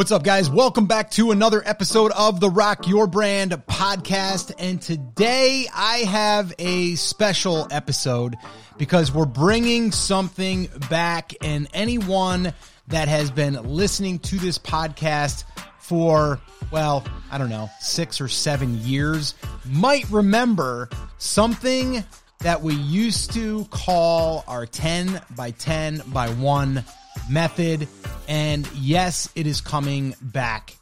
What's up, guys? Welcome back to another episode of the Rock Your Brand podcast. And today I have a special episode because we're bringing something back. And anyone that has been listening to this podcast for, well, I don't know, six or seven years might remember something that we used to call our 10 by 10 by 1 method. And yes, it is coming back.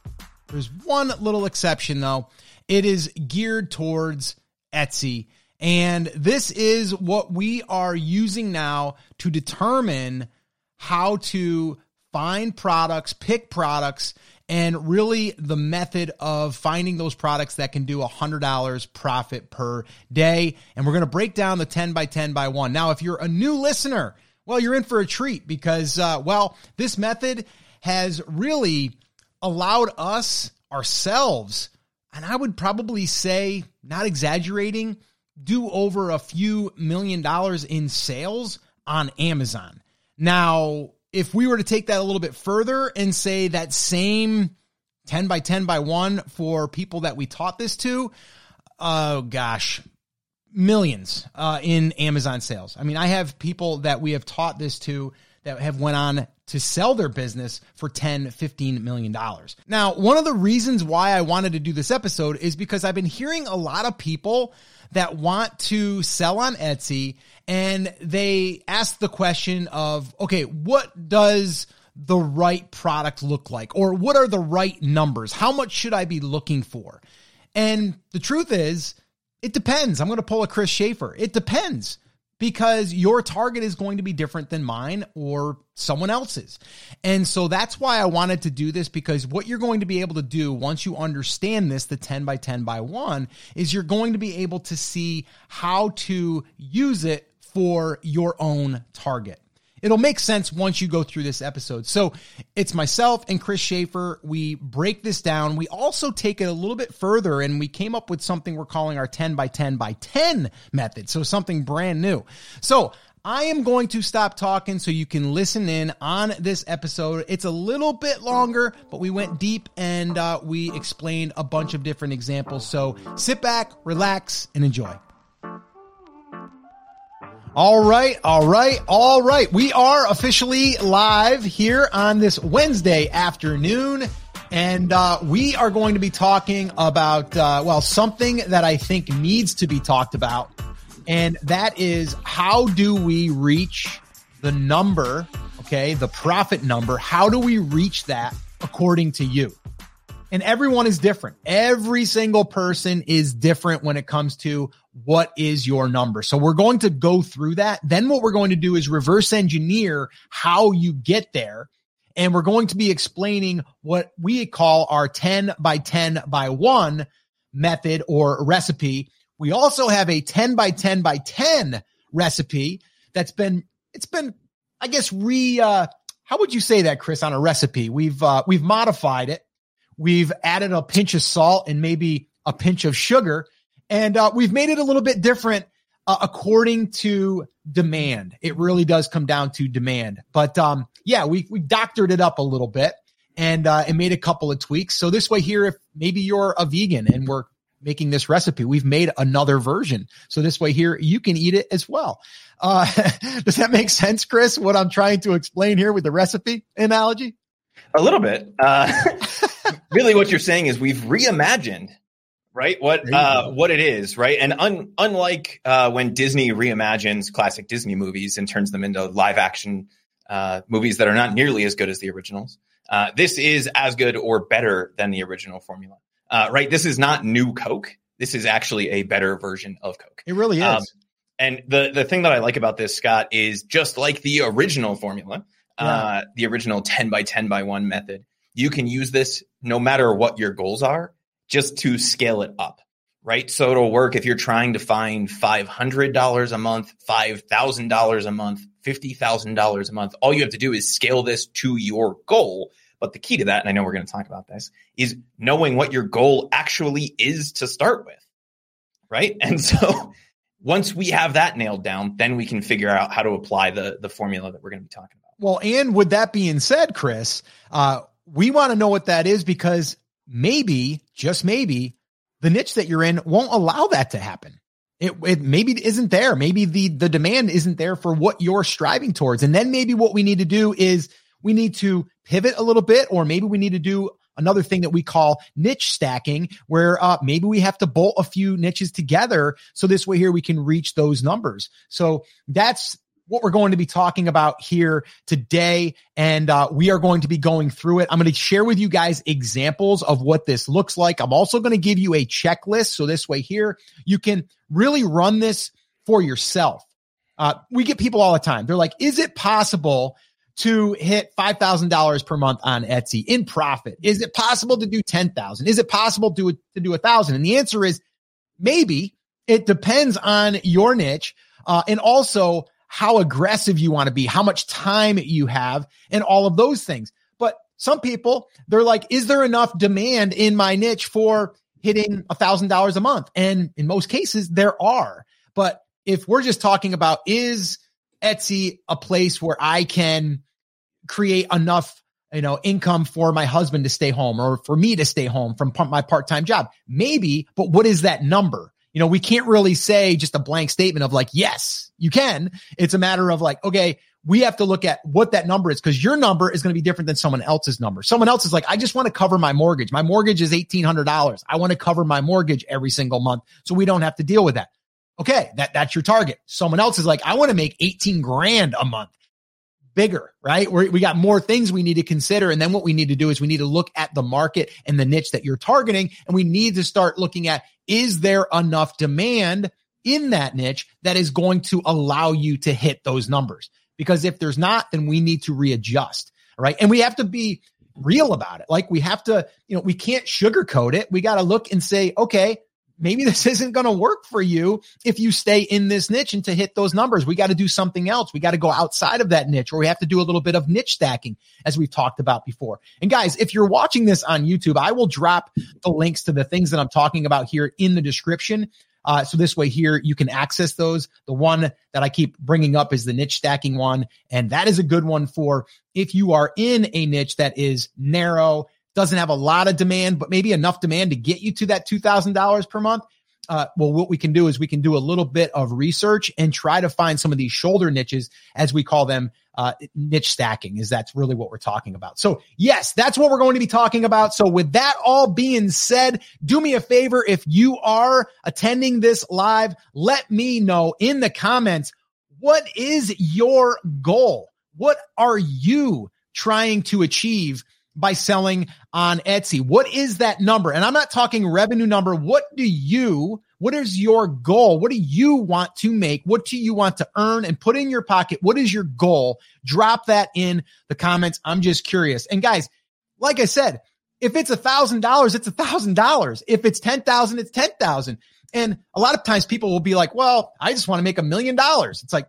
There's one little exception though. It is geared towards Etsy. And this is what we are using now to determine how to find products, pick products, and really the method of finding those products that can do $100 profit per day. And we're going to break down the 10 by 10 by 1. Now, if you're a new listener, well, you're in for a treat because, uh, well, this method has really allowed us ourselves, and I would probably say, not exaggerating, do over a few million dollars in sales on Amazon. Now, if we were to take that a little bit further and say that same 10 by 10 by 1 for people that we taught this to, oh gosh, millions uh, in Amazon sales. I mean, I have people that we have taught this to that have went on to sell their business for 10, 15 million dollars. Now, one of the reasons why I wanted to do this episode is because I've been hearing a lot of people that want to sell on Etsy and they ask the question of, okay, what does the right product look like? Or what are the right numbers? How much should I be looking for? And the truth is, it depends. I'm going to pull a Chris Schaefer. It depends because your target is going to be different than mine or someone else's. And so that's why I wanted to do this because what you're going to be able to do once you understand this, the 10 by 10 by 1, is you're going to be able to see how to use it for your own target. It'll make sense once you go through this episode. So it's myself and Chris Schaefer. We break this down. We also take it a little bit further and we came up with something we're calling our 10 by 10 by 10 method. So something brand new. So I am going to stop talking so you can listen in on this episode. It's a little bit longer, but we went deep and uh, we explained a bunch of different examples. So sit back, relax, and enjoy. All right, all right, all right. We are officially live here on this Wednesday afternoon, and uh, we are going to be talking about, uh, well, something that I think needs to be talked about, and that is how do we reach the number, okay, the profit number? How do we reach that according to you? And everyone is different. Every single person is different when it comes to what is your number. So we're going to go through that. Then what we're going to do is reverse engineer how you get there. And we're going to be explaining what we call our 10 by 10 by 1 method or recipe. We also have a 10 by 10 by 10 recipe that's been, it's been, I guess, re, uh, how would you say that, Chris, on a recipe? We've, uh, we've modified it. We've added a pinch of salt and maybe a pinch of sugar and uh, we've made it a little bit different uh, according to demand. It really does come down to demand. But um, yeah, we we doctored it up a little bit and uh, made a couple of tweaks. So this way here, if maybe you're a vegan and we're making this recipe, we've made another version. So this way here, you can eat it as well. Uh, does that make sense, Chris? What I'm trying to explain here with the recipe analogy? A little bit. Uh, really, what you're saying is we've reimagined right? What uh, what it is, right? And un- unlike uh, when Disney reimagines classic Disney movies and turns them into live action uh, movies that are not nearly as good as the originals, uh, this is as good or better than the original formula, uh, right? This is not new Coke. This is actually a better version of Coke. It really is. Um, and the the thing that I like about this, Scott, is just like the original formula, yeah. Uh, the original ten by ten by one method. You can use this no matter what your goals are just to scale it up, right? So it'll work if you're trying to find $500 a month, $5,000 a month, $50,000 a month. All you have to do is scale this to your goal. But the key to that, and I know we're going to talk about this, is knowing what your goal actually is to start with, right? And so once we have that nailed down, then we can figure out how to apply the, the formula that we're going to be talking about. Well, and with that being said, Chris, uh, we want to know what that is because maybe, just maybe, the niche that you're in won't allow that to happen. It, it maybe isn't there. Maybe the the demand isn't there for what you're striving towards. And then maybe what we need to do is we need to pivot a little bit, or maybe we need to do another thing that we call niche stacking, where uh, maybe we have to bolt a few niches together. So this way here we can reach those numbers. So that's what we're going to be talking about here today. And uh, we are going to be going through it. I'm going to share with you guys examples of what this looks like. I'm also going to give you a checklist. So this way here, you can really run this for yourself. Uh, we get people all the time. They're like, is it possible to hit $5,000 per month on Etsy in profit? Is it possible to do 10,000? Is it possible to, to do a thousand? And the answer is maybe it depends on your niche. Uh, and also how aggressive you want to be, how much time you have, and all of those things. But some people, they're like, is there enough demand in my niche for hitting a thousand dollars a month? And in most cases, there are. But if we're just talking about is Etsy a place where I can create enough you know, income for my husband to stay home or for me to stay home from my part-time job. Maybe, but what is that number? You know, we can't really say just a blank statement of like, yes, you can. It's a matter of like, okay, we have to look at what that number is because your number is going to be different than someone else's number. Someone else is like, I just want to cover my mortgage. My mortgage is $1,800. I want to cover my mortgage every single month so we don't have to deal with that. Okay. That, that's your target. Someone else is like, I want to make 18 grand a month bigger, right? We're, we got more things we need to consider. And then what we need to do is we need to look at the market and the niche that you're targeting. And we need to start looking at, is there enough demand in that niche that is going to allow you to hit those numbers? Because if there's not, then we need to readjust. Right. And we have to be real about it. Like we have to, you know, we can't sugarcoat it. We got to look and say, okay, maybe this isn't going to work for you if you stay in this niche and to hit those numbers. We got to do something else. We got to go outside of that niche or we have to do a little bit of niche stacking as we've talked about before. And guys, if you're watching this on YouTube, I will drop the links to the things that I'm talking about here in the description. Uh, so this way here, you can access those. The one that I keep bringing up is the niche stacking one. And that is a good one for if you are in a niche that is narrow doesn't have a lot of demand, but maybe enough demand to get you to that $2,000 per month. Uh, well, what we can do is we can do a little bit of research and try to find some of these shoulder niches, as we call them, uh, niche stacking. Is that's really what we're talking about? So, yes, that's what we're going to be talking about. So, with that all being said, do me a favor if you are attending this live, let me know in the comments what is your goal. What are you trying to achieve by selling on Etsy. What is that number? And I'm not talking revenue number. What do you, what is your goal? What do you want to make? What do you want to earn and put in your pocket? What is your goal? Drop that in the comments. I'm just curious. And guys, like I said, if it's a thousand dollars, it's a thousand dollars. If it's 10,000, it's 10,000. And a lot of times people will be like, well, I just want to make a million dollars. It's like,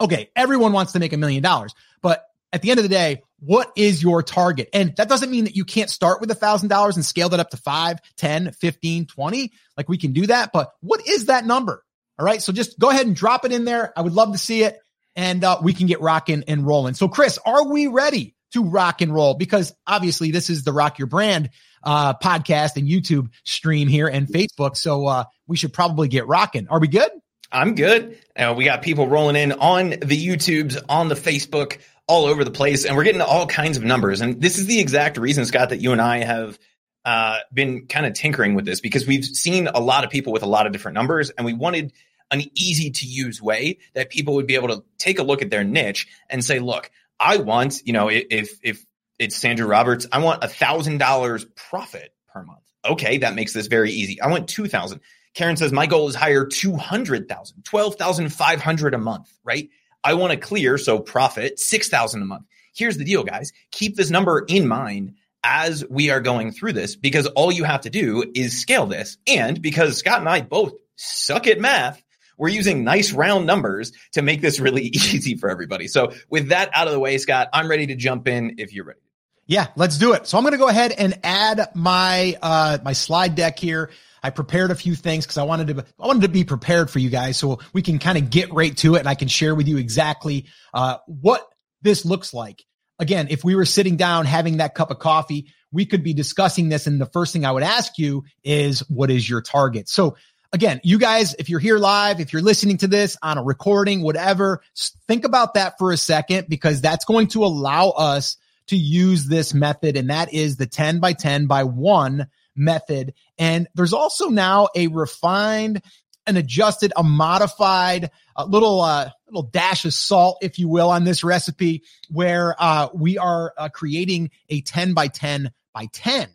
okay, everyone wants to make a million dollars, but at the end of the day, what is your target? And that doesn't mean that you can't start with a thousand dollars and scale that up to five, 10, 15, 20. Like we can do that, but what is that number? All right. So just go ahead and drop it in there. I would love to see it and uh, we can get rocking and rolling. So Chris, are we ready to rock and roll? Because obviously this is the rock your brand uh, podcast and YouTube stream here and Facebook. So uh, we should probably get rocking. Are we good? I'm good. Uh, we got people rolling in on the YouTubes, on the Facebook, all over the place, and we're getting all kinds of numbers. And this is the exact reason, Scott, that you and I have uh, been kind of tinkering with this because we've seen a lot of people with a lot of different numbers, and we wanted an easy to use way that people would be able to take a look at their niche and say, look, I want, you know, if if it's Sandra Roberts, I want a thousand dollars profit per month. Okay, that makes this very easy. I want two thousand. Karen says my goal is higher 200,000, 12,500 a month, right? I want to clear, so profit 6,000 a month. Here's the deal, guys. Keep this number in mind as we are going through this because all you have to do is scale this. And because Scott and I both suck at math, we're using nice round numbers to make this really easy for everybody. So with that out of the way, Scott, I'm ready to jump in if you're ready. Yeah, let's do it. So I'm going to go ahead and add my uh my slide deck here. I prepared a few things because I wanted to I wanted to be prepared for you guys so we can kind of get right to it and I can share with you exactly uh, what this looks like. again, if we were sitting down having that cup of coffee, we could be discussing this. And the first thing I would ask you is, what is your target? So again, you guys, if you're here live, if you're listening to this on a recording, whatever, think about that for a second because that's going to allow us to use this method. And that is the 10 by 10 by one method. And there's also now a refined an adjusted, a modified, a little uh, little dash of salt, if you will, on this recipe, where uh, we are uh, creating a ten by ten by ten,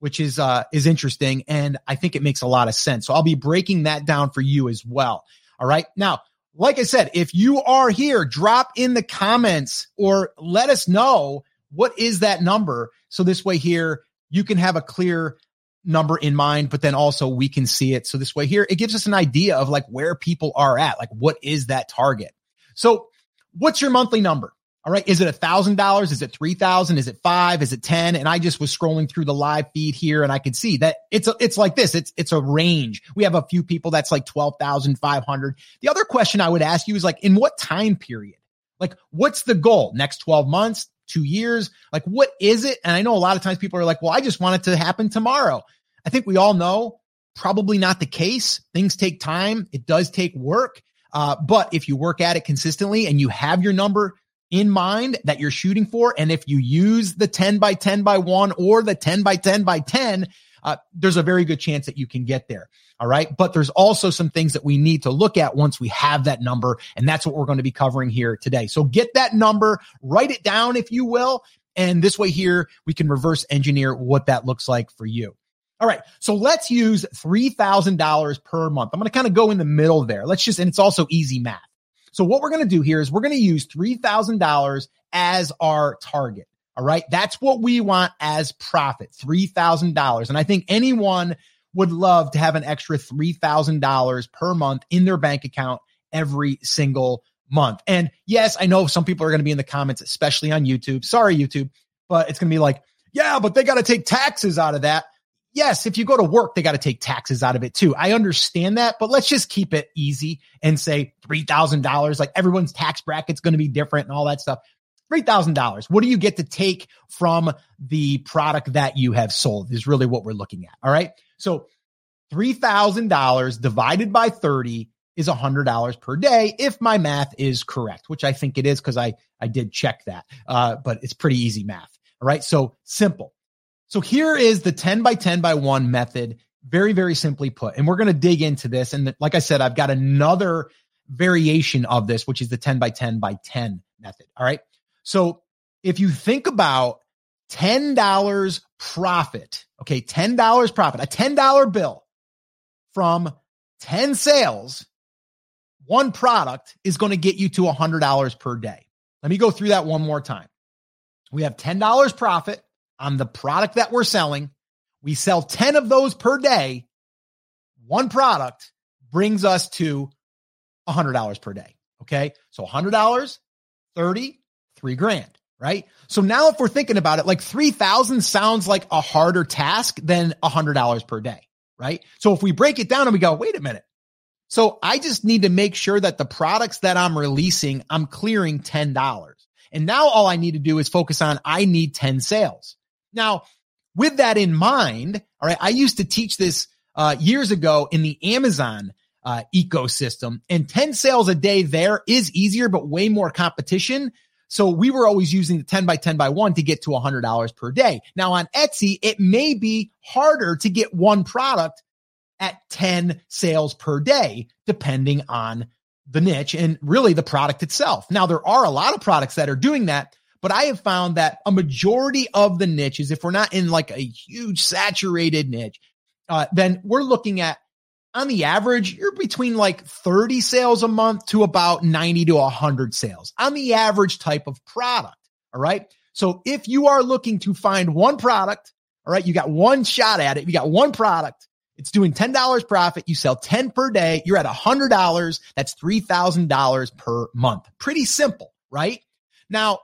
which is uh, is interesting, and I think it makes a lot of sense. So I'll be breaking that down for you as well. All right, now. Like I said, if you are here, drop in the comments or let us know what is that number. So this way here, you can have a clear number in mind, but then also we can see it. So this way here, it gives us an idea of like where people are at, like what is that target? So what's your monthly number? All right. Is it a thousand dollars? Is it three thousand? Is it five? Is it 10? And I just was scrolling through the live feed here and I could see that it's a, it's like this. It's, it's a range. We have a few people that's like 12,500. The other question I would ask you is like, in what time period? Like, what's the goal? Next 12 months, two years? Like, what is it? And I know a lot of times people are like, well, I just want it to happen tomorrow. I think we all know probably not the case. Things take time. It does take work. Uh, but if you work at it consistently and you have your number in mind that you're shooting for, and if you use the 10 by 10 by one or the 10 by 10 by 10, uh, there's a very good chance that you can get there. All right. But there's also some things that we need to look at once we have that number. And that's what we're going to be covering here today. So get that number, write it down, if you will. And this way here, we can reverse engineer what that looks like for you. All right. So let's use $3,000 per month. I'm going to kind of go in the middle there. Let's just, and it's also easy math. So what we're going to do here is we're going to use $3,000 as our target. All right. That's what we want as profit, $3,000. And I think anyone would love to have an extra $3,000 per month in their bank account every single month. And yes, I know some people are going to be in the comments, especially on YouTube. Sorry, YouTube, but it's going to be like, yeah, but they got to take taxes out of that. Yes, if you go to work, they got to take taxes out of it too. I understand that, but let's just keep it easy and say $3,000. Like everyone's tax bracket's going to be different and all that stuff. $3,000. What do you get to take from the product that you have sold is really what we're looking at. All right. So $3,000 divided by 30 is $100 per day if my math is correct, which I think it is because I, I did check that. Uh, but it's pretty easy math. All right. So simple. So here is the 10 by 10 by 1 method, very, very simply put. And we're going to dig into this. And like I said, I've got another variation of this, which is the 10 by 10 by 10 method. All right. So if you think about $10 profit, okay, $10 profit, a $10 bill from 10 sales, one product is going to get you to $100 per day. Let me go through that one more time. We have $10 profit on the product that we're selling. We sell 10 of those per day. One product brings us to $100 per day. Okay. So $100, 30, three grand, right? So now if we're thinking about it, like 3000 sounds like a harder task than a hundred dollars per day, right? So if we break it down and we go, wait a minute. So I just need to make sure that the products that I'm releasing, I'm clearing $10. And now all I need to do is focus on, I need 10 sales. Now, with that in mind, all right, I used to teach this uh, years ago in the Amazon uh, ecosystem and 10 sales a day there is easier, but way more competition. So we were always using the 10 by 10 by one to get to $100 per day. Now on Etsy, it may be harder to get one product at 10 sales per day, depending on the niche and really the product itself. Now there are a lot of products that are doing that, but I have found that a majority of the niches, if we're not in like a huge saturated niche, uh, then we're looking at on the average, you're between like 30 sales a month to about 90 to 100 sales on the average type of product. All right. So if you are looking to find one product, all right, you got one shot at it. You got one product. It's doing $10 profit. You sell 10 per day. You're at $100. That's $3,000 per month. Pretty simple, right? Now,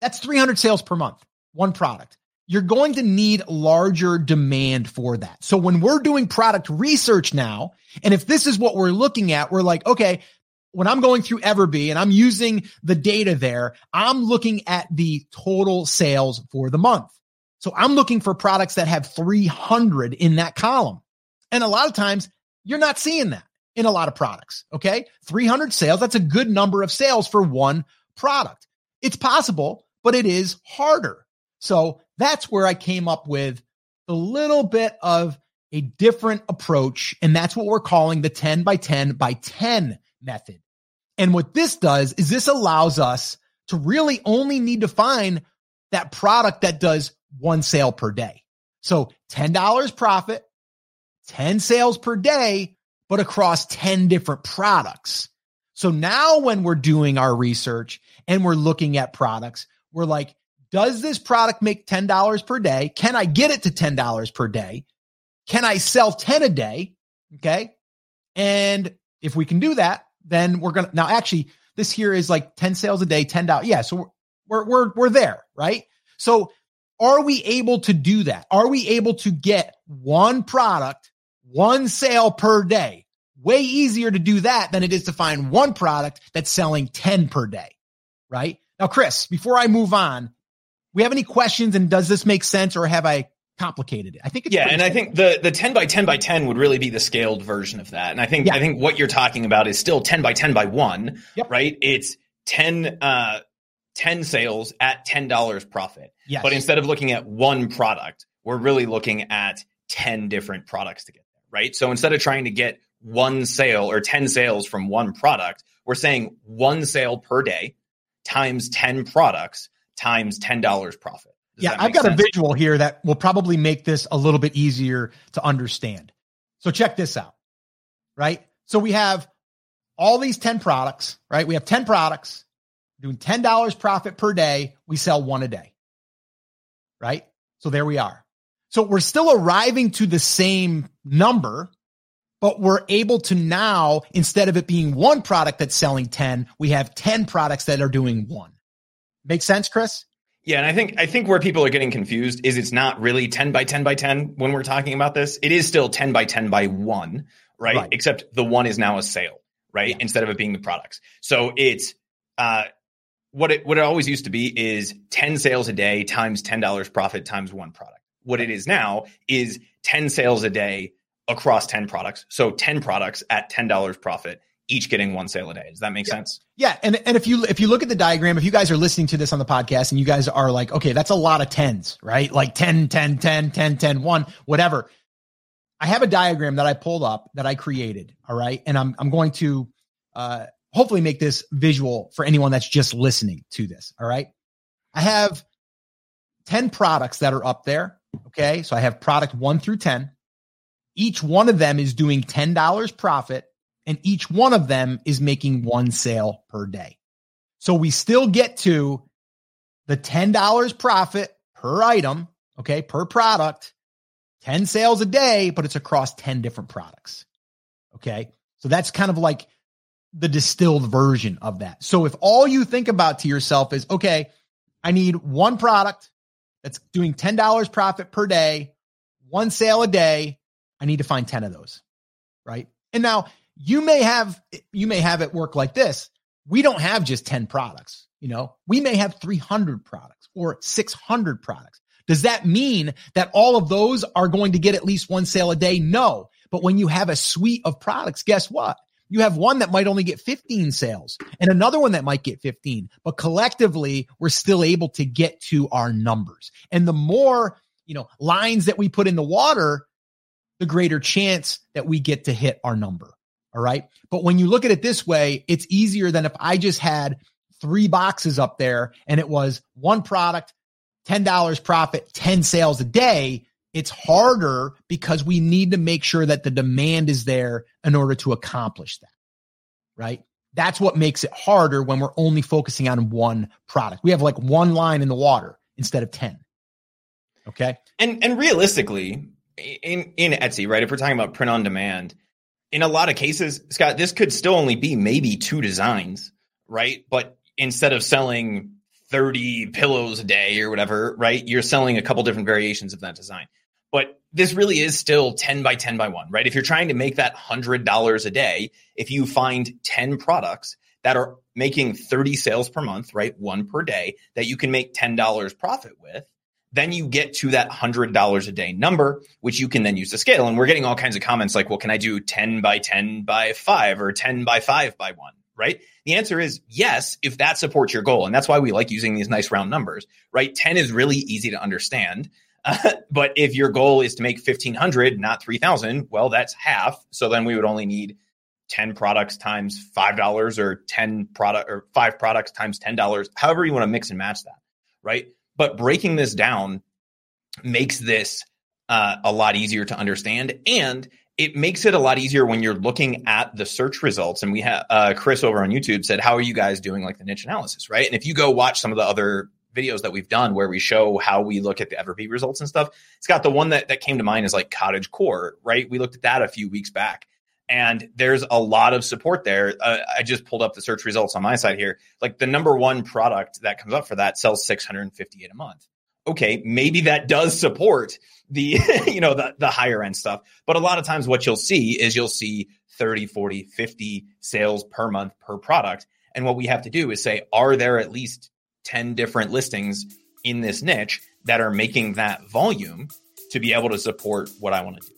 that's 300 sales per month, one product you're going to need larger demand for that. So when we're doing product research now, and if this is what we're looking at, we're like, okay, when I'm going through Everbee and I'm using the data there, I'm looking at the total sales for the month. So I'm looking for products that have 300 in that column. And a lot of times you're not seeing that in a lot of products. Okay. 300 sales. That's a good number of sales for one product. It's possible, but it is harder. So that's where I came up with a little bit of a different approach. And that's what we're calling the 10 by 10 by 10 method. And what this does is this allows us to really only need to find that product that does one sale per day. So $10 profit, 10 sales per day, but across 10 different products. So now when we're doing our research and we're looking at products, we're like, does this product make $10 per day? Can I get it to $10 per day? Can I sell 10 a day? Okay. And if we can do that, then we're going to now actually this here is like 10 sales a day, $10. Yeah. So we're, we're, we're there. Right. So are we able to do that? Are we able to get one product, one sale per day? Way easier to do that than it is to find one product that's selling 10 per day. Right. Now, Chris, before I move on, we have any questions and does this make sense or have I complicated it? I think yeah, and simple. I think the the 10 by 10 by 10 would really be the scaled version of that. And I think yeah. I think what you're talking about is still 10 by 10 by 1, yep. right? It's 10 uh 10 sales at $10 profit. Yes. But instead of looking at one product, we're really looking at 10 different products to get there, right? So instead of trying to get one sale or 10 sales from one product, we're saying one sale per day times 10 products times $10 profit. Does yeah, I've got sense? a visual here that will probably make this a little bit easier to understand. So check this out, right? So we have all these 10 products, right? We have 10 products doing $10 profit per day. We sell one a day, right? So there we are. So we're still arriving to the same number, but we're able to now, instead of it being one product that's selling 10, we have 10 products that are doing one. Make sense, Chris? Yeah, and I think I think where people are getting confused is it's not really 10 by 10 by 10 when we're talking about this. It is still 10 by 10 by 1, right? right. Except the one is now a sale, right? Yeah. Instead of it being the products. So it's uh what it what it always used to be is 10 sales a day times $10 profit times one product. What it is now is 10 sales a day across 10 products. So 10 products at $10 profit each getting one sale a day. Does that make yeah. sense? Yeah. And, and if you, if you look at the diagram, if you guys are listening to this on the podcast and you guys are like, okay, that's a lot of tens, right? Like 10, 10, 10, 10, 10, 1, whatever. I have a diagram that I pulled up that I created. All right. And I'm, I'm going to, uh, hopefully make this visual for anyone that's just listening to this. All right. I have 10 products that are up there. Okay. So I have product one through 10. Each one of them is doing $10 profit and each one of them is making one sale per day. So we still get to the $10 profit per item, okay, per product, 10 sales a day, but it's across 10 different products. Okay. So that's kind of like the distilled version of that. So if all you think about to yourself is, okay, I need one product that's doing $10 profit per day, one sale a day, I need to find 10 of those. Right. And now you may have you may have it work like this. We don't have just 10 products, you know. We may have 300 products or 600 products. Does that mean that all of those are going to get at least one sale a day? No. But when you have a suite of products, guess what? You have one that might only get 15 sales and another one that might get 15, but collectively we're still able to get to our numbers. And the more, you know, lines that we put in the water, the greater chance that we get to hit our number. All right. But when you look at it this way, it's easier than if I just had three boxes up there and it was one product, $10 profit, 10 sales a day. It's harder because we need to make sure that the demand is there in order to accomplish that. Right. That's what makes it harder when we're only focusing on one product. We have like one line in the water instead of 10. Okay. And and realistically, in in Etsy, right? If we're talking about print on demand, in a lot of cases, Scott, this could still only be maybe two designs, right? But instead of selling 30 pillows a day or whatever, right? You're selling a couple different variations of that design. But this really is still 10 by 10 by 1, right? If you're trying to make that $100 a day, if you find 10 products that are making 30 sales per month, right? One per day that you can make $10 profit with, then you get to that $100 a day number, which you can then use to scale. And we're getting all kinds of comments like, well, can I do 10 by 10 by 5 or 10 by 5 by 1, right? The answer is yes, if that supports your goal. And that's why we like using these nice round numbers, right? 10 is really easy to understand. Uh, but if your goal is to make 1500, not 3000, well, that's half. So then we would only need 10 products times $5 or 10 product or five products times $10, however you want to mix and match that, right? But breaking this down makes this uh, a lot easier to understand. And it makes it a lot easier when you're looking at the search results. And we have uh, Chris over on YouTube said, How are you guys doing like the niche analysis? Right. And if you go watch some of the other videos that we've done where we show how we look at the Everbee results and stuff, it's got the one that, that came to mind is like Cottage Core, right? We looked at that a few weeks back and there's a lot of support there. Uh, I just pulled up the search results on my side here. Like the number one product that comes up for that sells 658 a month. Okay, maybe that does support the you know the the higher end stuff, but a lot of times what you'll see is you'll see 30, 40, 50 sales per month per product. And what we have to do is say are there at least 10 different listings in this niche that are making that volume to be able to support what I want to do.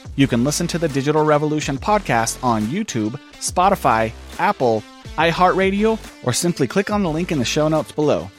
You can listen to the Digital Revolution podcast on YouTube, Spotify, Apple, iHeartRadio, or simply click on the link in the show notes below.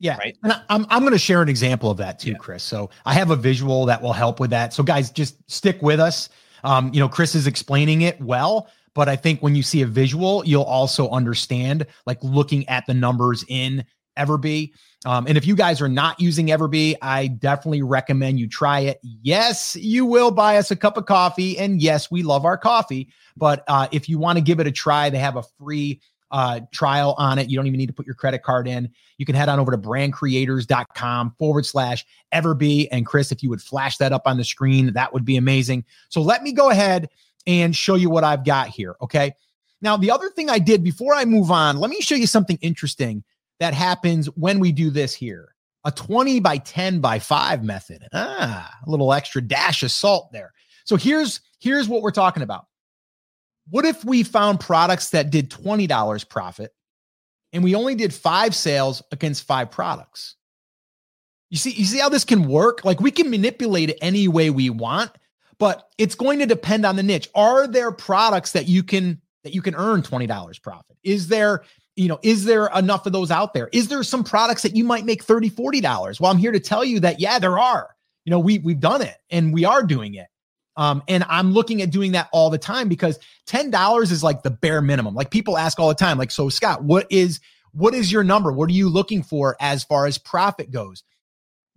Yeah. Right. And I'm, I'm going to share an example of that too, yeah. Chris. So I have a visual that will help with that. So guys, just stick with us. Um, you know, Chris is explaining it well, but I think when you see a visual, you'll also understand like looking at the numbers in Everbee. Um, and if you guys are not using Everbee, I definitely recommend you try it. Yes, you will buy us a cup of coffee. And yes, we love our coffee. But uh, if you want to give it a try, they have a free uh, trial on it. You don't even need to put your credit card in. You can head on over to brandcreators.com forward slash Everbee. And Chris, if you would flash that up on the screen, that would be amazing. So let me go ahead and show you what I've got here. Okay. Now, the other thing I did before I move on, let me show you something interesting that happens when we do this here. A 20 by 10 by 5 method. Ah, a little extra dash of salt there. So here's here's what we're talking about. What if we found products that did $20 profit and we only did 5 sales against 5 products? You see you see how this can work? Like we can manipulate it any way we want, but it's going to depend on the niche. Are there products that you can that you can earn $20 profit? Is there you know, is there enough of those out there? Is there some products that you might make 30, 40 dollars? Well, I'm here to tell you that yeah, there are. You know, we we've done it and we are doing it. Um, and I'm looking at doing that all the time because $10 is like the bare minimum. Like people ask all the time, like, so Scott, what is what is your number? What are you looking for as far as profit goes?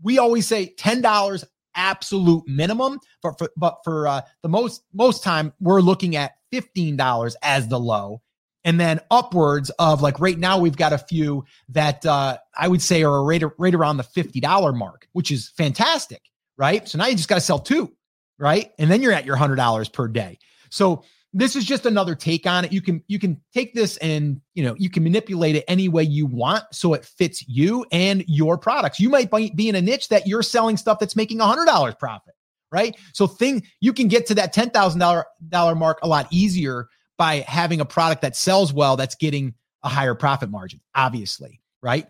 We always say $10 absolute minimum, but for but for uh, the most most time we're looking at $15 as the low and then upwards of like right now we've got a few that uh, I would say are right, right around the $50 mark, which is fantastic, right? So now you just got to sell two, right? And then you're at your $100 per day. So this is just another take on it. You can you can take this and you know you can manipulate it any way you want so it fits you and your products. You might be in a niche that you're selling stuff that's making a hundred dollars profit, right? So thing you can get to that ten thousand dollar dollar mark a lot easier by having a product that sells well that's getting a higher profit margin, obviously, right?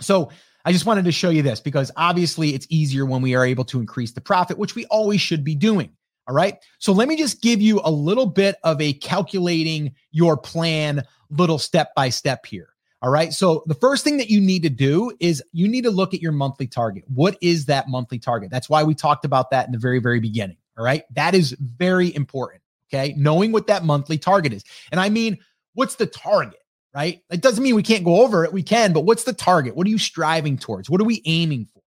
So I just wanted to show you this because obviously it's easier when we are able to increase the profit, which we always should be doing. All right. So let me just give you a little bit of a calculating your plan, little step by step here. All right. So the first thing that you need to do is you need to look at your monthly target. What is that monthly target? That's why we talked about that in the very, very beginning. All right. That is very important. Okay. Knowing what that monthly target is. And I mean, what's the target, right? It doesn't mean we can't go over it. We can, but what's the target? What are you striving towards? What are we aiming for?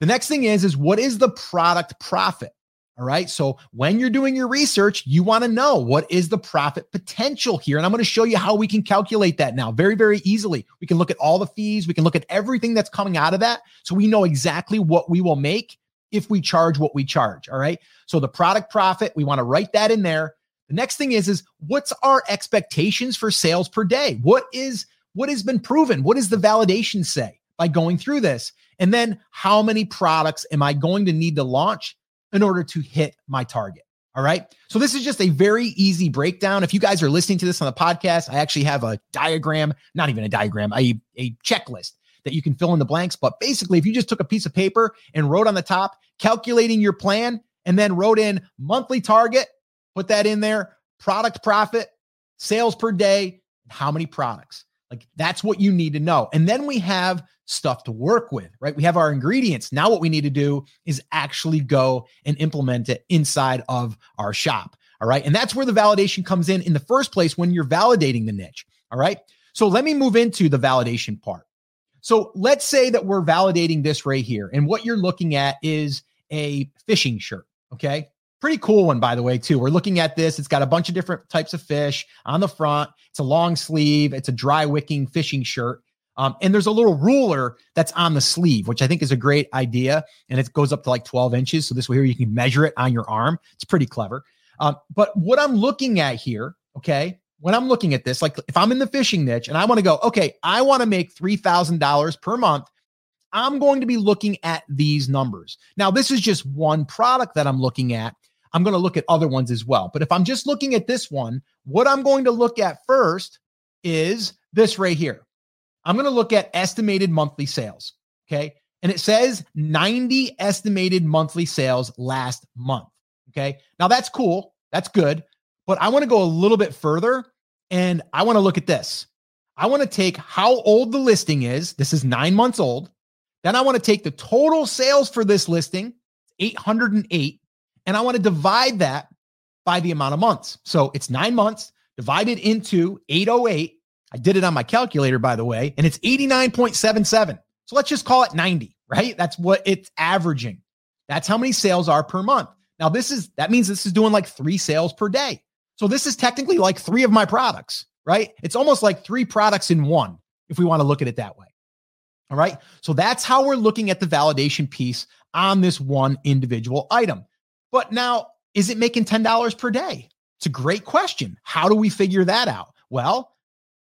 The next thing is, is what is the product profit? All right. So when you're doing your research, you want to know what is the profit potential here. And I'm going to show you how we can calculate that now very, very easily. We can look at all the fees, we can look at everything that's coming out of that. So we know exactly what we will make if we charge what we charge. All right. So the product profit, we want to write that in there. The next thing is, is what's our expectations for sales per day? What is what has been proven? What does the validation say by going through this? And then how many products am I going to need to launch in order to hit my target? All right. So this is just a very easy breakdown. If you guys are listening to this on the podcast, I actually have a diagram, not even a diagram, a, a checklist that you can fill in the blanks. But basically, if you just took a piece of paper and wrote on the top, calculating your plan, and then wrote in monthly target, put that in there, product profit, sales per day, how many products. Like that's what you need to know. And then we have stuff to work with, right? We have our ingredients. Now, what we need to do is actually go and implement it inside of our shop. All right. And that's where the validation comes in in the first place when you're validating the niche. All right. So let me move into the validation part. So let's say that we're validating this right here. And what you're looking at is a fishing shirt. Okay. Pretty cool one, by the way, too. We're looking at this. It's got a bunch of different types of fish on the front. It's a long sleeve, it's a dry wicking fishing shirt. Um, and there's a little ruler that's on the sleeve, which I think is a great idea. And it goes up to like 12 inches. So this way here you can measure it on your arm. It's pretty clever. Um, but what I'm looking at here, okay, when I'm looking at this, like if I'm in the fishing niche and I want to go, okay, I want to make $3,000 per month, I'm going to be looking at these numbers. Now, this is just one product that I'm looking at. I'm going to look at other ones as well. But if I'm just looking at this one, what I'm going to look at first is this right here. I'm going to look at estimated monthly sales. Okay. And it says 90 estimated monthly sales last month. Okay. Now that's cool. That's good. But I want to go a little bit further and I want to look at this. I want to take how old the listing is. This is nine months old. Then I want to take the total sales for this listing, 808, and I want to divide that by the amount of months. So it's nine months divided into 808. I did it on my calculator, by the way, and it's 89.77. So let's just call it 90, right? That's what it's averaging. That's how many sales are per month. Now, this is that means this is doing like three sales per day. So this is technically like three of my products, right? It's almost like three products in one, if we want to look at it that way. All right. So that's how we're looking at the validation piece on this one individual item. But now, is it making $10 per day? It's a great question. How do we figure that out? Well,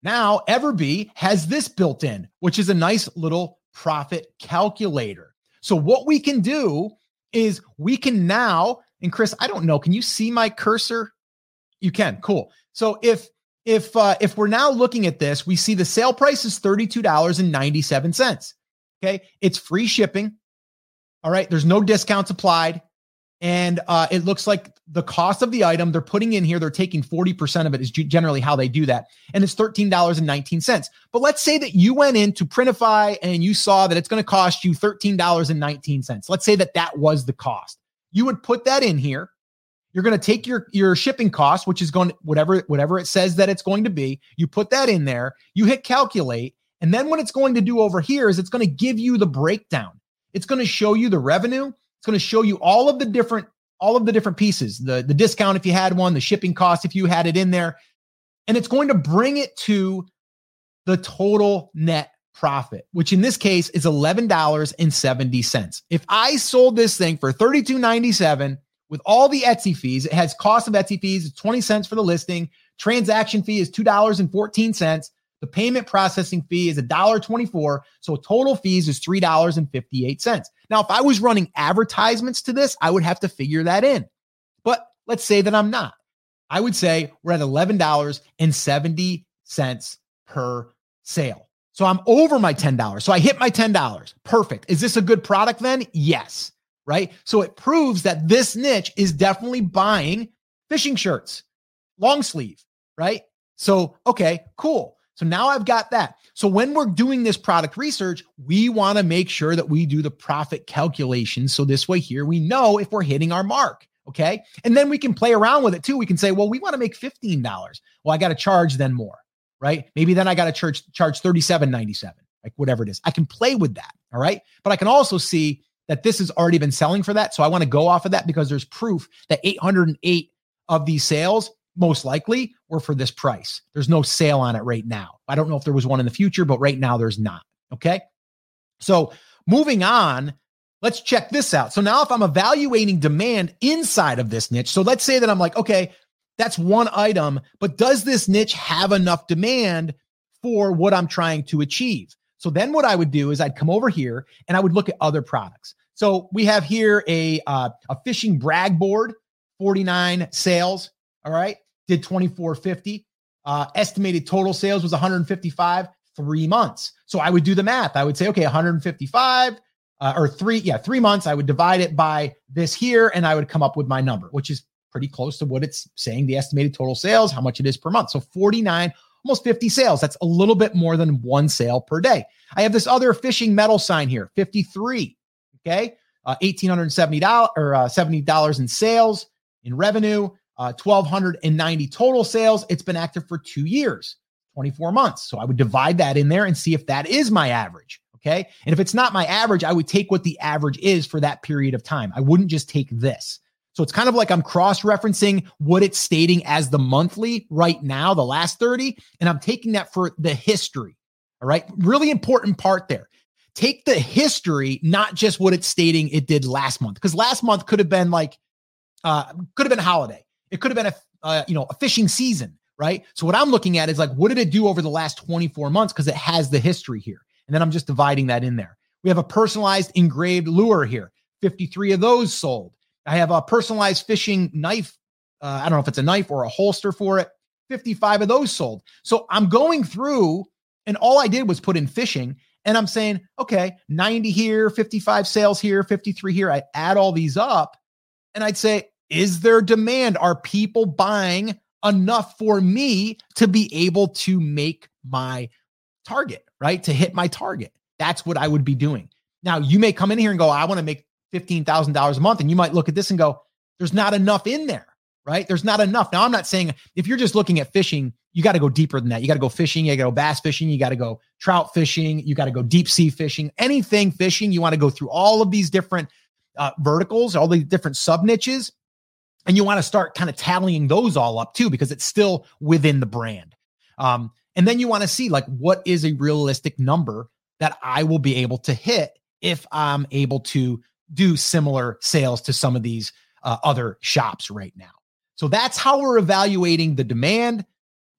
now Everbee has this built in, which is a nice little profit calculator. So what we can do is we can now, and Chris, I don't know, can you see my cursor? You can. Cool. So if if uh, if we're now looking at this, we see the sale price is $32.97. Okay. It's free shipping. All right. There's no discounts applied. And uh, it looks like the cost of the item they're putting in here, they're taking 40% of it, is generally how they do that. And it's $13.19. But let's say that you went into Printify and you saw that it's going to cost you $13.19. Let's say that that was the cost. You would put that in here. You're going to take your your shipping cost, which is going whatever whatever it says that it's going to be. You put that in there. You hit calculate, and then what it's going to do over here is it's going to give you the breakdown. It's going to show you the revenue. It's going to show you all of the different all of the different pieces, the the discount if you had one, the shipping cost if you had it in there, and it's going to bring it to the total net profit, which in this case is $11.70. If I sold this thing for $32.97 with all the Etsy fees, it has cost of Etsy fees, it's 20 cents for the listing, transaction fee is $2.14. The payment processing fee is $1.24. So total fees is $3.58. Now, if I was running advertisements to this, I would have to figure that in. But let's say that I'm not. I would say we're at $11.70 per sale. So I'm over my $10. So I hit my $10. Perfect. Is this a good product then? Yes. Right. So it proves that this niche is definitely buying fishing shirts, long sleeve. Right. So, okay, cool. So now I've got that. So when we're doing this product research, we want to make sure that we do the profit calculation. So this way here, we know if we're hitting our mark. Okay. And then we can play around with it too. We can say, well, we want to make $15. Well, I got to charge then more, right? Maybe then I got to charge charge 37.97, like whatever it is. I can play with that. All right. But I can also see that this has already been selling for that. So I want to go off of that because there's proof that 808 of these sales most likely were for this price. There's no sale on it right now. I don't know if there was one in the future, but right now there's not. Okay. So moving on, let's check this out. So now if I'm evaluating demand inside of this niche, so let's say that I'm like, okay, that's one item, but does this niche have enough demand for what I'm trying to achieve? So then what I would do is I'd come over here and I would look at other products. So we have here a uh, a fishing brag board, 49 sales. All right, did 2450. Uh, estimated total sales was 155 three months. So I would do the math. I would say, okay, 155 uh, or three, yeah, three months. I would divide it by this here, and I would come up with my number, which is pretty close to what it's saying the estimated total sales, how much it is per month. So 49, almost 50 sales. That's a little bit more than one sale per day. I have this other fishing metal sign here, 53. Okay. Uh, $1,870 or uh, $70 in sales in revenue, uh, 1,290 total sales. It's been active for two years, 24 months. So I would divide that in there and see if that is my average. Okay. And if it's not my average, I would take what the average is for that period of time. I wouldn't just take this. So it's kind of like I'm cross referencing what it's stating as the monthly right now, the last 30, and I'm taking that for the history. All right. Really important part there. Take the history, not just what it's stating it did last month, because last month could have been like, uh, could have been a holiday. It could have been a, uh, you know, a fishing season, right? So what I'm looking at is like, what did it do over the last 24 months? Because it has the history here. And then I'm just dividing that in there. We have a personalized engraved lure here. 53 of those sold. I have a personalized fishing knife. Uh, I don't know if it's a knife or a holster for it. 55 of those sold. So I'm going through, and all I did was put in fishing. And I'm saying, okay, 90 here, 55 sales here, 53 here. I add all these up and I'd say, is there demand? Are people buying enough for me to be able to make my target, right? To hit my target. That's what I would be doing. Now, you may come in here and go, I want to make $15,000 a month. And you might look at this and go, there's not enough in there, right? There's not enough. Now, I'm not saying if you're just looking at fishing, you got to go deeper than that. You got to go fishing, you got to go bass fishing, you got to go trout fishing, you got to go deep sea fishing, anything fishing. You want to go through all of these different uh, verticals, all the different sub niches. And you want to start kind of tallying those all up too, because it's still within the brand. Um, and then you want to see like what is a realistic number that I will be able to hit if I'm able to do similar sales to some of these uh, other shops right now. So that's how we're evaluating the demand.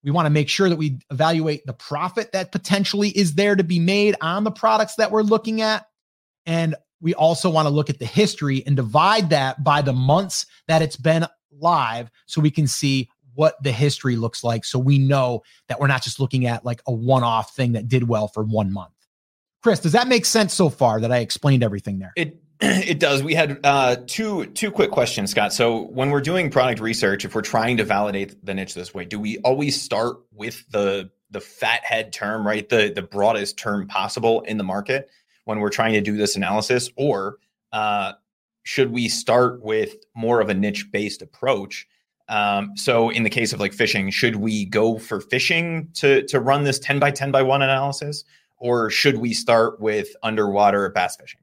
We want to make sure that we evaluate the profit that potentially is there to be made on the products that we're looking at. And we also want to look at the history and divide that by the months that it's been live so we can see what the history looks like. So we know that we're not just looking at like a one off thing that did well for one month. Chris, does that make sense so far that I explained everything there? It it does. We had uh, two two quick questions, Scott. So when we're doing product research, if we're trying to validate the niche this way, do we always start with the the fathead term, right? The the broadest term possible in the market when we're trying to do this analysis, or uh, should we start with more of a niche based approach? Um, so in the case of like fishing, should we go for fishing to to run this ten by ten by one analysis, or should we start with underwater bass fishing?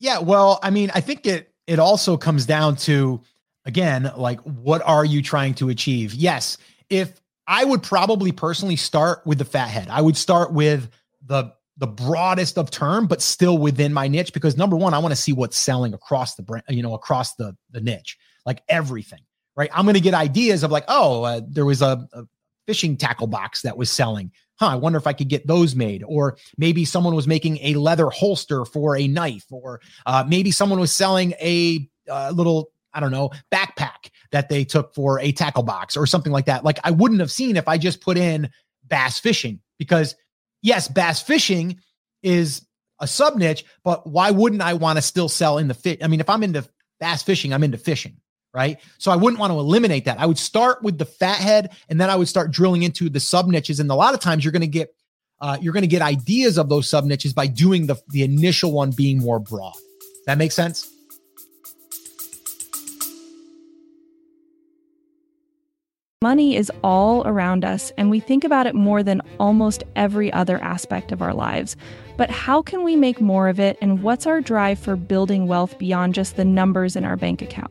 Yeah, well, I mean, I think it it also comes down to again, like what are you trying to achieve? Yes, if I would probably personally start with the fathead. I would start with the the broadest of term, but still within my niche because number one, I want to see what's selling across the brand, you know, across the the niche, like everything, right? I'm going to get ideas of like, oh, uh, there was a, a fishing tackle box that was selling huh, I wonder if I could get those made. Or maybe someone was making a leather holster for a knife, or uh, maybe someone was selling a uh, little, I don't know, backpack that they took for a tackle box or something like that. Like I wouldn't have seen if I just put in bass fishing because, yes, bass fishing is a sub niche, but why wouldn't I want to still sell in the fit? I mean, if I'm into bass fishing, I'm into fishing right? So I wouldn't want to eliminate that. I would start with the fathead and then I would start drilling into the sub niches. And a lot of times you're going to get uh, you're going to get ideas of those sub niches by doing the the initial one being more broad. That makes sense. Money is all around us, and we think about it more than almost every other aspect of our lives. But how can we make more of it, and what's our drive for building wealth beyond just the numbers in our bank account?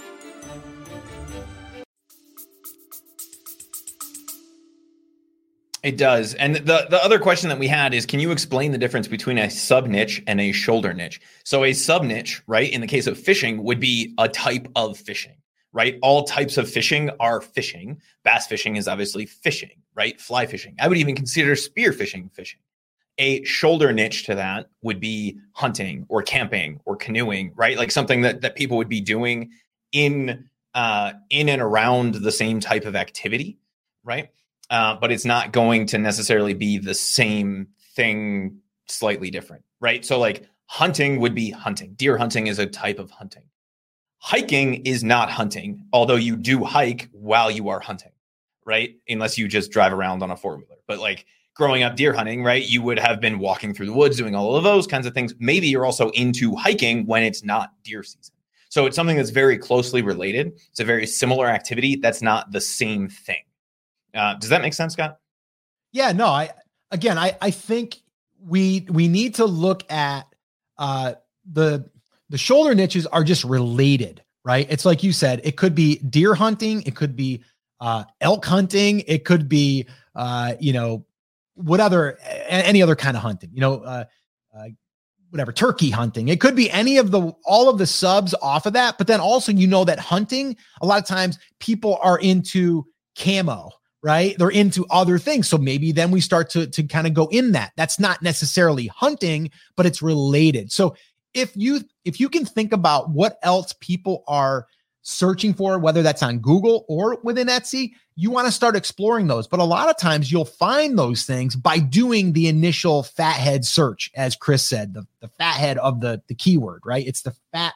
It does. And the, the other question that we had is can you explain the difference between a sub niche and a shoulder niche? So, a sub niche, right, in the case of fishing, would be a type of fishing right? All types of fishing are fishing. Bass fishing is obviously fishing, right? Fly fishing. I would even consider spear fishing fishing. A shoulder niche to that would be hunting or camping or canoeing, right? Like something that that people would be doing in uh, in and around the same type of activity, right? Uh, but it's not going to necessarily be the same thing, slightly different, right? So like hunting would be hunting. Deer hunting is a type of hunting hiking is not hunting, although you do hike while you are hunting, right? Unless you just drive around on a four wheeler. But like growing up deer hunting, right? You would have been walking through the woods, doing all of those kinds of things. Maybe you're also into hiking when it's not deer season. So it's something that's very closely related. It's a very similar activity. That's not the same thing. Uh, does that make sense, Scott? Yeah, no, I again I I think we we need to look at uh the the shoulder niches are just related, right? It's like you said, it could be deer hunting, it could be uh, elk hunting, it could be, uh, you know, what other, any other kind of hunting, you know, uh, uh, whatever, turkey hunting. It could be any of the, all of the subs off of that. But then also, you know, that hunting, a lot of times people are into camo, right? They're into other things. So maybe then we start to, to kind of go in that. That's not necessarily hunting, but it's related. So if you if you can think about what else people are searching for whether that's on Google or within Etsy you want to start exploring those but a lot of times you'll find those things by doing the initial fathead search as Chris said the the fathead of the the keyword right it's the fat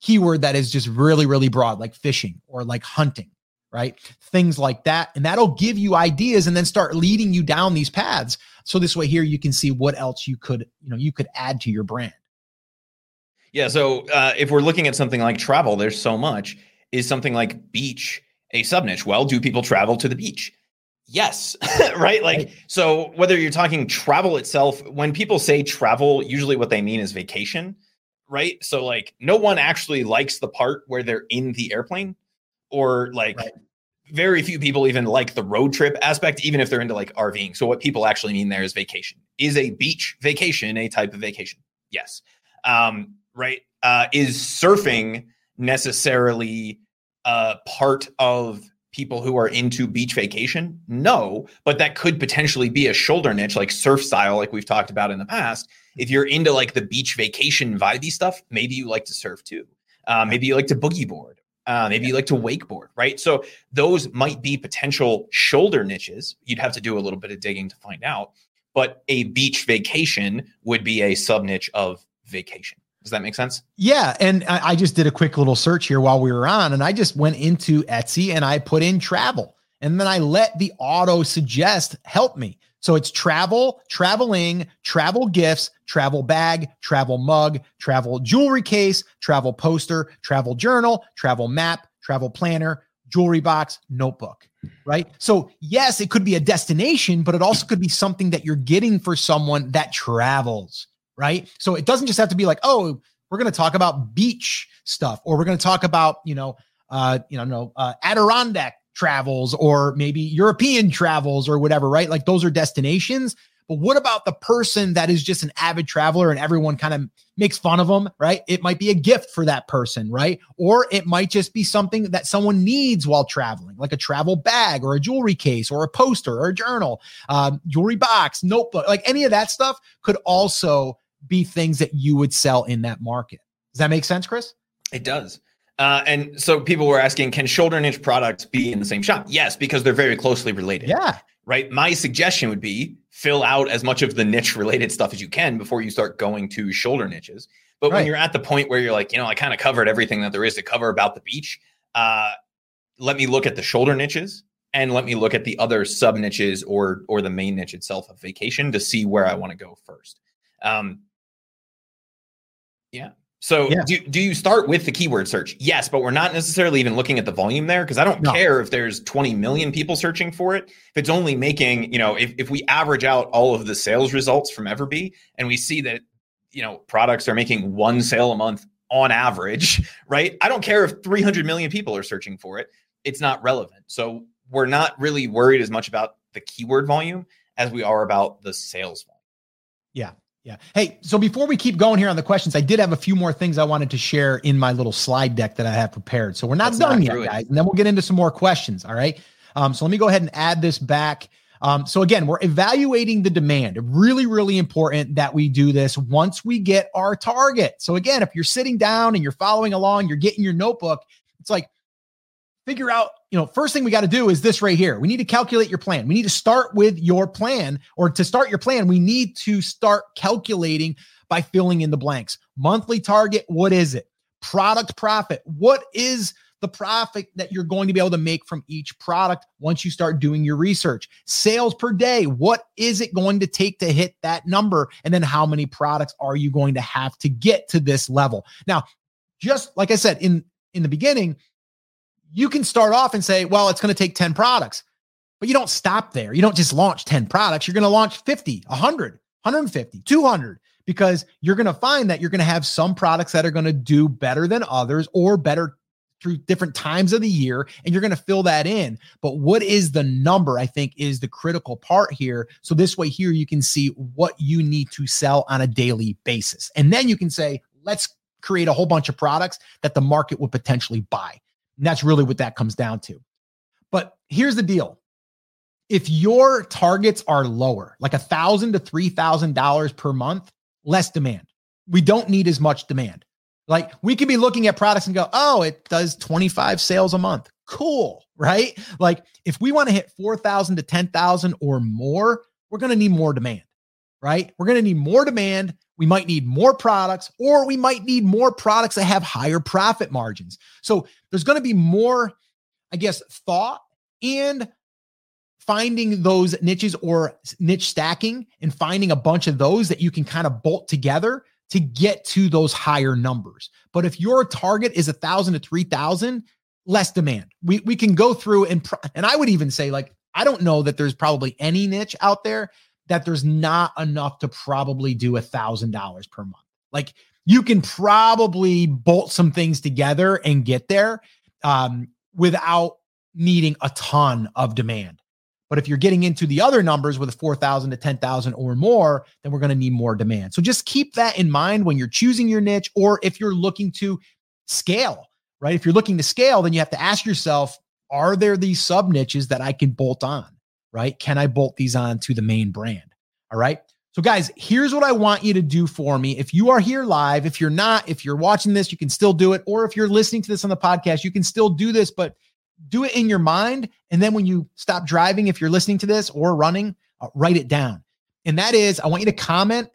keyword that is just really really broad like fishing or like hunting right things like that and that'll give you ideas and then start leading you down these paths so this way here you can see what else you could you know you could add to your brand yeah. So uh, if we're looking at something like travel, there's so much. Is something like beach a sub niche? Well, do people travel to the beach? Yes. right. Like, right. so whether you're talking travel itself, when people say travel, usually what they mean is vacation. Right. So, like, no one actually likes the part where they're in the airplane or like, right. very few people even like the road trip aspect, even if they're into like RVing. So, what people actually mean there is vacation. Is a beach vacation a type of vacation? Yes. Um, right? Uh, is surfing necessarily a part of people who are into beach vacation? No, but that could potentially be a shoulder niche, like surf style, like we've talked about in the past. If you're into like the beach vacation vibey stuff, maybe you like to surf too. Uh, maybe you like to boogie board. Uh, maybe you like to wakeboard, right? So those might be potential shoulder niches. You'd have to do a little bit of digging to find out. But a beach vacation would be a sub niche of vacation. Does that make sense? Yeah. And I, I just did a quick little search here while we were on, and I just went into Etsy and I put in travel. And then I let the auto suggest help me. So it's travel, traveling, travel gifts, travel bag, travel mug, travel jewelry case, travel poster, travel journal, travel map, travel planner, jewelry box, notebook, right? So, yes, it could be a destination, but it also could be something that you're getting for someone that travels right? So it doesn't just have to be like, oh, we're going to talk about beach stuff, or we're going to talk about, you know, uh, you know, no, uh, Adirondack travels, or maybe European travels, or whatever, right? Like those are destinations. But what about the person that is just an avid traveler and everyone kind of makes fun of them, right? It might be a gift for that person, right? Or it might just be something that someone needs while traveling, like a travel bag or a jewelry case or a poster or a journal, um, jewelry box, notebook, like any of that stuff could also be things that you would sell in that market. Does that make sense, Chris? It does. Uh, and so people were asking, can shoulder niche products be in the same shop? Yes, because they're very closely related. Yeah. Right. My suggestion would be fill out as much of the niche related stuff as you can before you start going to shoulder niches. But Right. when you're at the point where you're like, you know, I kind of covered everything that there is to cover about the beach, uh, let me look at the shoulder niches and let me look at the other sub niches or or the main niche itself of vacation to see where I want to go first. Um, yeah. So Yeah. do do you start with the keyword search? Yes, but we're not necessarily even looking at the volume there because I don't No. care if there's 20 million people searching for it. If it's only making, you know, if, if we average out all of the sales results from Everbee and we see that, you know, products are making one sale a month on average, right? I don't care if 300 million people are searching for it. It's not relevant. So we're not really worried as much about the keyword volume as we are about the sales volume. Yeah. Hey, so before we keep going here on the questions, I did have a few more things I wanted to share in my little slide deck that I have prepared. So we're not Let's done knock yet, guys. And then we'll get into some more questions. All right. Um, so let me go ahead and add this back. Um, so again, we're evaluating the demand. Really, really important that we do this once we get our target. So again, if you're sitting down and you're following along, you're getting your notebook, it's like figure out, you know, first thing we got to do is this right here. We need to calculate your plan. We need to start with your plan, or to start your plan, we need to start calculating by filling in the blanks. Monthly target, what is it? Product profit, what is the profit that you're going to be able to make from each product once you start doing your research? Sales per day, what is it going to take to hit that number? And then how many products are you going to have to get to this level? Now, just like I said in in the beginning, you can start off and say, well, it's going to take 10 products. But you don't stop there. You don't just launch 10 products. You're going to launch 50, 100, 150, 200 because you're going to find that you're going to have some products that are going to do better than others or better through different times of the year and you're going to fill that in. But what is the number? I think is the critical part here. So this way here you can see what you need to sell on a daily basis. And then you can say, let's create a whole bunch of products that the market would potentially buy. And that's really what that comes down to. But here's the deal. If your targets are lower, like a thousand to three thousand dollars per month, less demand. We don't need as much demand. Like we could be looking at products and go, oh, it does 25 sales a month. Cool, right? Like if we want to hit 4,000 to 10,000 or more, we're going to need more demand, right? We're going to need more demand. We might need more products, or we might need more products that have higher profit margins. So there's going to be more, I guess, thought and finding those niches or niche stacking and finding a bunch of those that you can kind of bolt together to get to those higher numbers. But if your target is a thousand to three thousand, less demand. We we can go through and and I would even say like I don't know that there's probably any niche out there that there's not enough to probably do a thousand dollars per month. Like you can probably bolt some things together and get there um, without needing a ton of demand. But if you're getting into the other numbers with a 4,000 to 10,000 or more, then we're going to need more demand. So just keep that in mind when you're choosing your niche or if you're looking to scale, right? If you're looking to scale, then you have to ask yourself, are there these sub niches that I can bolt on, right? Can I bolt these on to the main brand? All right. So, guys, here's what I want you to do for me. If you are here live, if you're not, if you're watching this, you can still do it. Or if you're listening to this on the podcast, you can still do this, but do it in your mind. And then when you stop driving, if you're listening to this or running, uh, write it down. And that is, I want you to comment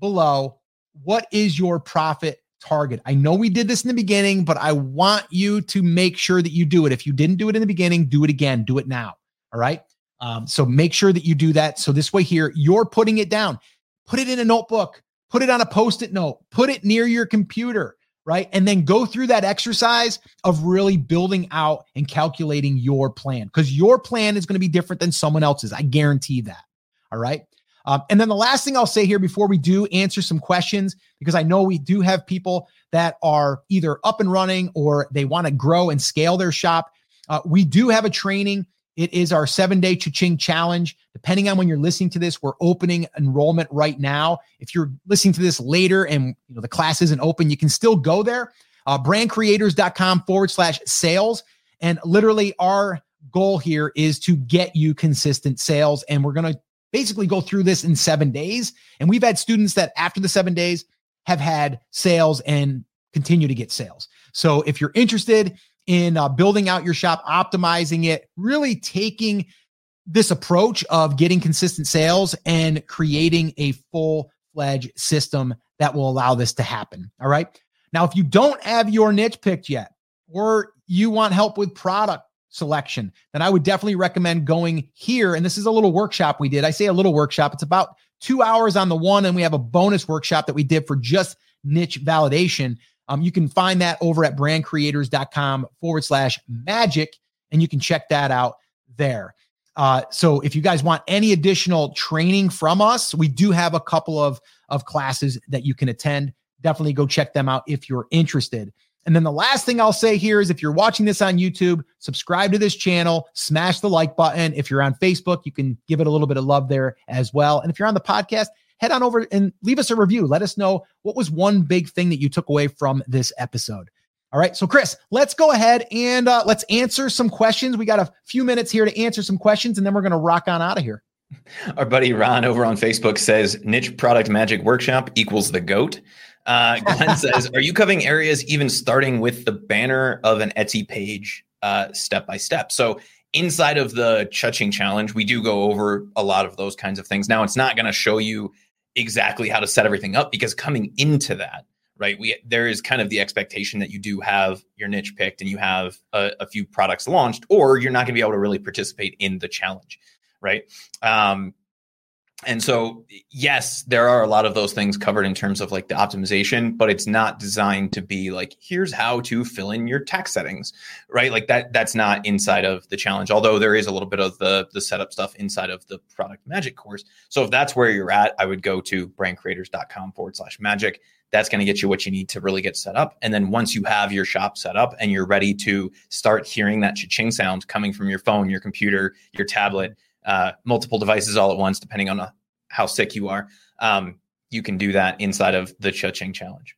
below what is your profit target? I know we did this in the beginning, but I want you to make sure that you do it. If you didn't do it in the beginning, do it again, do it now. All right. Um, so make sure that you do that. So this way here, you're putting it down, put it in a notebook, put it on a post it note, put it near your computer, right? And then go through that exercise of really building out and calculating your plan because your plan is going to be different than someone else's. I guarantee that. All right. Um, and then the last thing I'll say here before we do answer some questions, because I know we do have people that are either up and running or they want to grow and scale their shop. Uh, we do have a training. It is our seven day Cha-Ching challenge. Depending on when you're listening to this, we're opening enrollment right now. If you're listening to this later and you know the class isn't open, you can still go there. Uh, brandcreators.com forward slash sales. And literally, our goal here is to get you consistent sales. And we're going to basically go through this in seven days. And we've had students that after the seven days have had sales and continue to get sales. So if you're interested in uh, building out your shop, optimizing it, really taking this approach of getting consistent sales and creating a full fledged system that will allow this to happen. All right. Now, if you don't have your niche picked yet, or you want help with product selection, then I would definitely recommend going here. And this is a little workshop we did. I say a little workshop, it's about two hours on the one, and we have a bonus workshop that we did for just niche validation. Um, you can find that over at brandcreators.com forward slash magic, and you can check that out there. Uh, so if you guys want any additional training from us, we do have a couple of, of classes that you can attend. Definitely go check them out if you're interested. And then the last thing I'll say here is if you're watching this on YouTube, subscribe to this channel, smash the like button. If you're on Facebook, you can give it a little bit of love there as well. And if you're on the podcast, head on over and leave us a review. Let us know what was one big thing that you took away from this episode. All right. So, Chris, let's go ahead and uh, let's answer some questions. We got a few minutes here to answer some questions, and then we're going to rock on out of here. Our buddy Ron over on Facebook says niche product magic workshop equals the goat. Uh, Glenn says, Are you covering areas even starting with the banner of an Etsy page uh, step by step? So, inside of the Cha-Ching challenge, we do go over a lot of those kinds of things. Now, it's not going to show you exactly how to set everything up because coming into that, right? We there is kind of the expectation that you do have your niche picked and you have a, a few products launched, or you're not going to be able to really participate in the challenge, right? Um, and so yes there are a lot of those things covered in terms of like the optimization but it's not designed to be like here's how to fill in your tax settings right? Like that that's not inside of the challenge although there is a little bit of the the setup stuff inside of the product magic course. So if that's where you're at i would go to brandcreators.com forward slash magic. That's going to get you what you need to really get set up. And then once you have your shop set up and you're ready to start hearing that cha-ching sound coming from your phone, your computer, your tablet, uh, multiple devices all at once, depending on uh, how sick you are, um, you can do that inside of the Cha-Ching challenge.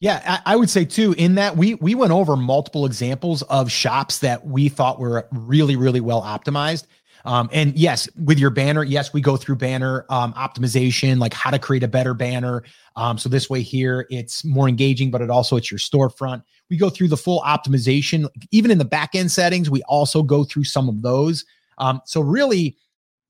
Yeah, I, I would say too. In that we we went over multiple examples of shops that we thought were really really well optimized. Um, and yes, with your banner, yes, we go through banner um, optimization, like how to create a better banner. Um, so this way here, it's more engaging, but it also it's your storefront. We go through the full optimization, even in the back end settings. We also go through some of those. Um, so really,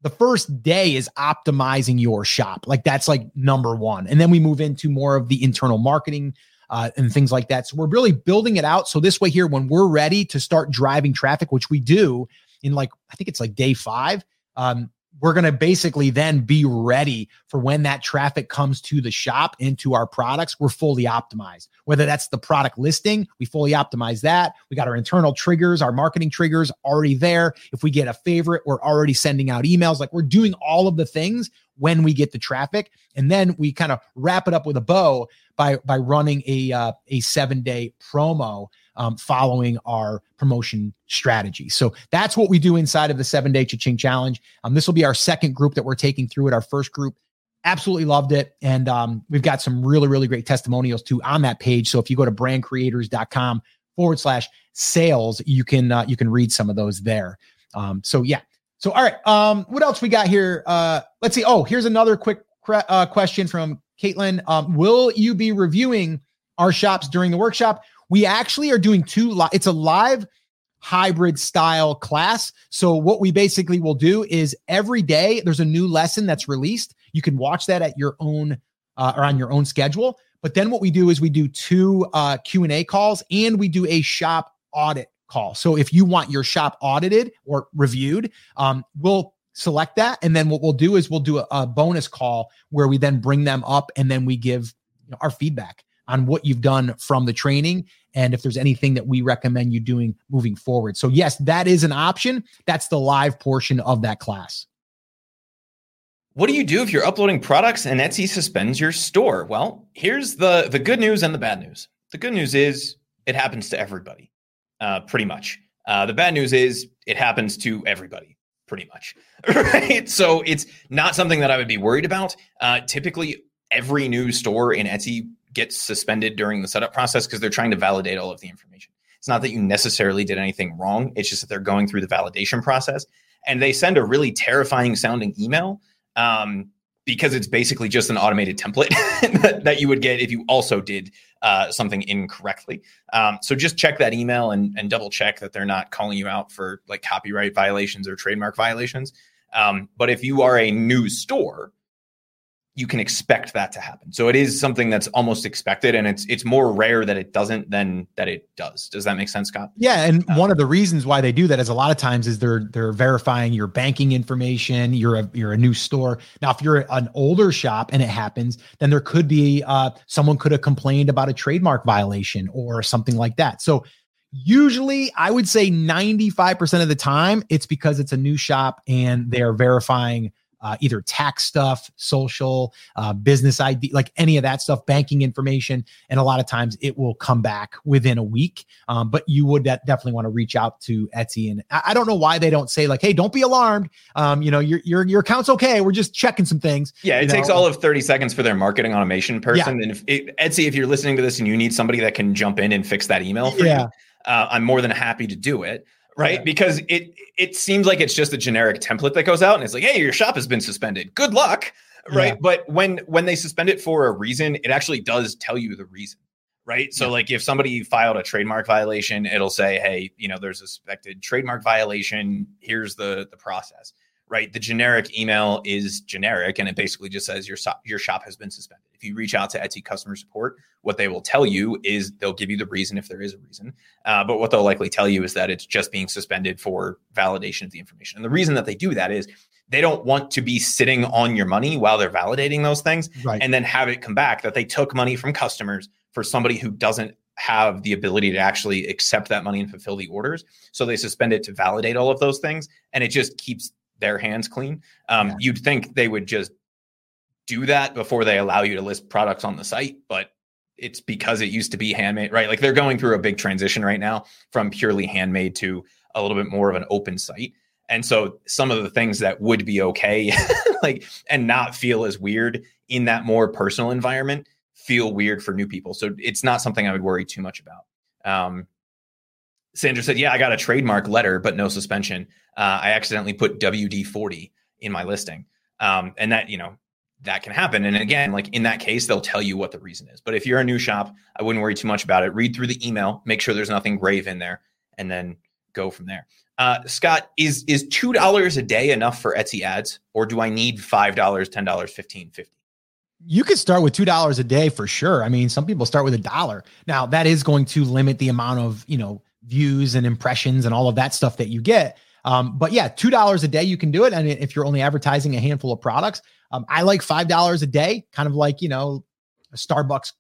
the first day is optimizing your shop. Like that's like number one, and then we move into more of the internal marketing. Uh, and things like that. So we're really building it out. So this way here, when we're ready to start driving traffic, which we do, in like I think it's like day five. Um, we're going to basically then be ready for when that traffic comes to the shop into our products. We're fully optimized. Whether that's the product listing, we fully optimize that. We got our internal triggers, our marketing triggers already there. If we get a favorite, we're already sending out emails. Like we're doing all of the things when we get the traffic, and then we kind of wrap it up with a bow by by running a uh, a seven day promo um, following our promotion strategy. So that's what we do inside of the seven day Cha-Ching challenge. Um, this will be our second group that we're taking through it. Our first group absolutely loved it. And um, we've got some really, really great testimonials too on that page. So if you go to brandcreators.com forward slash sales, you can, uh, you can read some of those there. Um, so yeah. So, all right. Um, what else we got here? Uh, let's see. Oh, here's another quick uh, question from Caitlin. Um, will you be reviewing our shops during the workshop? We actually are doing two. Li- it's a live hybrid style class. So what we basically will do is every day there's a new lesson that's released. You can watch that at your own uh, or on your own schedule. But then what we do is we do two uh, Q and A calls and we do a shop audit call. So if you want your shop audited or reviewed, um, we'll select that, and then what we'll do is we'll do a, a bonus call where we then bring them up and then we give you know, our feedback on what you've done from the training and if there's anything that we recommend you doing moving forward. So, yes, that is an option. That's the live portion of that class. What do you do if you're uploading products and Etsy suspends your store? Well, here's the the good news and the bad news. The good news is it happens to everybody, uh, pretty much. Uh, the bad news is it happens to everybody, pretty much. right? So it's not something that I would be worried about. Uh, typically, every new store in Etsy gets suspended during the setup process because they're trying to validate all of the information. It's not that you necessarily did anything wrong. It's just that they're going through the validation process and they send a really terrifying sounding email um, because it's basically just an automated template that, that, you would get if you also did uh, something incorrectly. Um, so just check that email and, and double check that they're not calling you out for like copyright violations or trademark violations. Um, but if you are a new store, you can expect that to happen. So it is something that's almost expected, and it's it's more rare that it doesn't than that it does. Does that make sense, Scott? Yeah, and uh, one of the reasons why they do that is a lot of times is they're they're verifying your banking information. You're a you're a new store now. If you're an older shop and it happens, then there could be uh, someone could have complained about a trademark violation or something like that. So usually i would say 95% of the time it's because it's a new shop and they're verifying uh, either tax stuff, social, uh, business ID, like any of that stuff, banking information. And a lot of times it will come back within a week. Um, but you would definitely want to reach out to Etsy. And I, I, don't know why they don't say like, "Hey, don't be alarmed. Um, you know, your your your account's okay. We're just checking some things." Yeah, it you takes all of thirty seconds for their marketing automation person. Yeah. And if it, Etsy, if you're listening to this and you need somebody that can jump in and fix that email for yeah. you, uh, I'm more than happy to do it right? Yeah. Because it it seems like it's just a generic template that goes out and it's like, hey, your shop has been suspended. Good luck, right? Yeah. But when when they suspend it for a reason, it actually does tell you the reason, right? So yeah. like if somebody filed a trademark violation, it'll say, hey, you know, there's a suspected trademark violation. Here's the the process, right? The generic email is generic and it basically just says your shop your shop has been suspended. If you reach out to Etsy customer support, what they will tell you is they'll give you the reason if there is a reason. Uh, but what they'll likely tell you is that it's just being suspended for validation of the information. And the reason that they do that is they don't want to be sitting on your money while they're validating those things right. and then have it come back that they took money from customers for somebody who doesn't have the ability to actually accept that money and fulfill the orders. So they suspend it to validate all of those things. And it just keeps their hands clean. Um, yeah. You'd think they would just do that before they allow you to list products on the site, but it's because it used to be handmade, right? Like they're going through a big transition right now from purely handmade to a little bit more of an open site. And so some of the things that would be okay, like, and not feel as weird in that more personal environment feel weird for new people. So it's not something I would worry too much about. Um, Sandra said, Yeah, I got a trademark letter, but no suspension. Uh, I accidentally put WD 40 in my listing. Um, and that, you know, that can happen. And again, like in that case, they'll tell you what the reason is. But if you're a new shop, I wouldn't worry too much about it. Read through the email, make sure there's nothing grave in there, and then go from there. Uh, Scott, is is two dollars a day enough for Etsy ads, or do I need five dollars, ten dollars, fifteen, fifty? You could start with two dollars a day for sure. I mean, some people start with a dollar. Now that is going to limit the amount of you know views and impressions and all of that stuff that you get. Um, but yeah, two dollars a day you can do it. And if you're only advertising a handful of products, um, I like five dollars a day, kind of like you know, a Starbucks.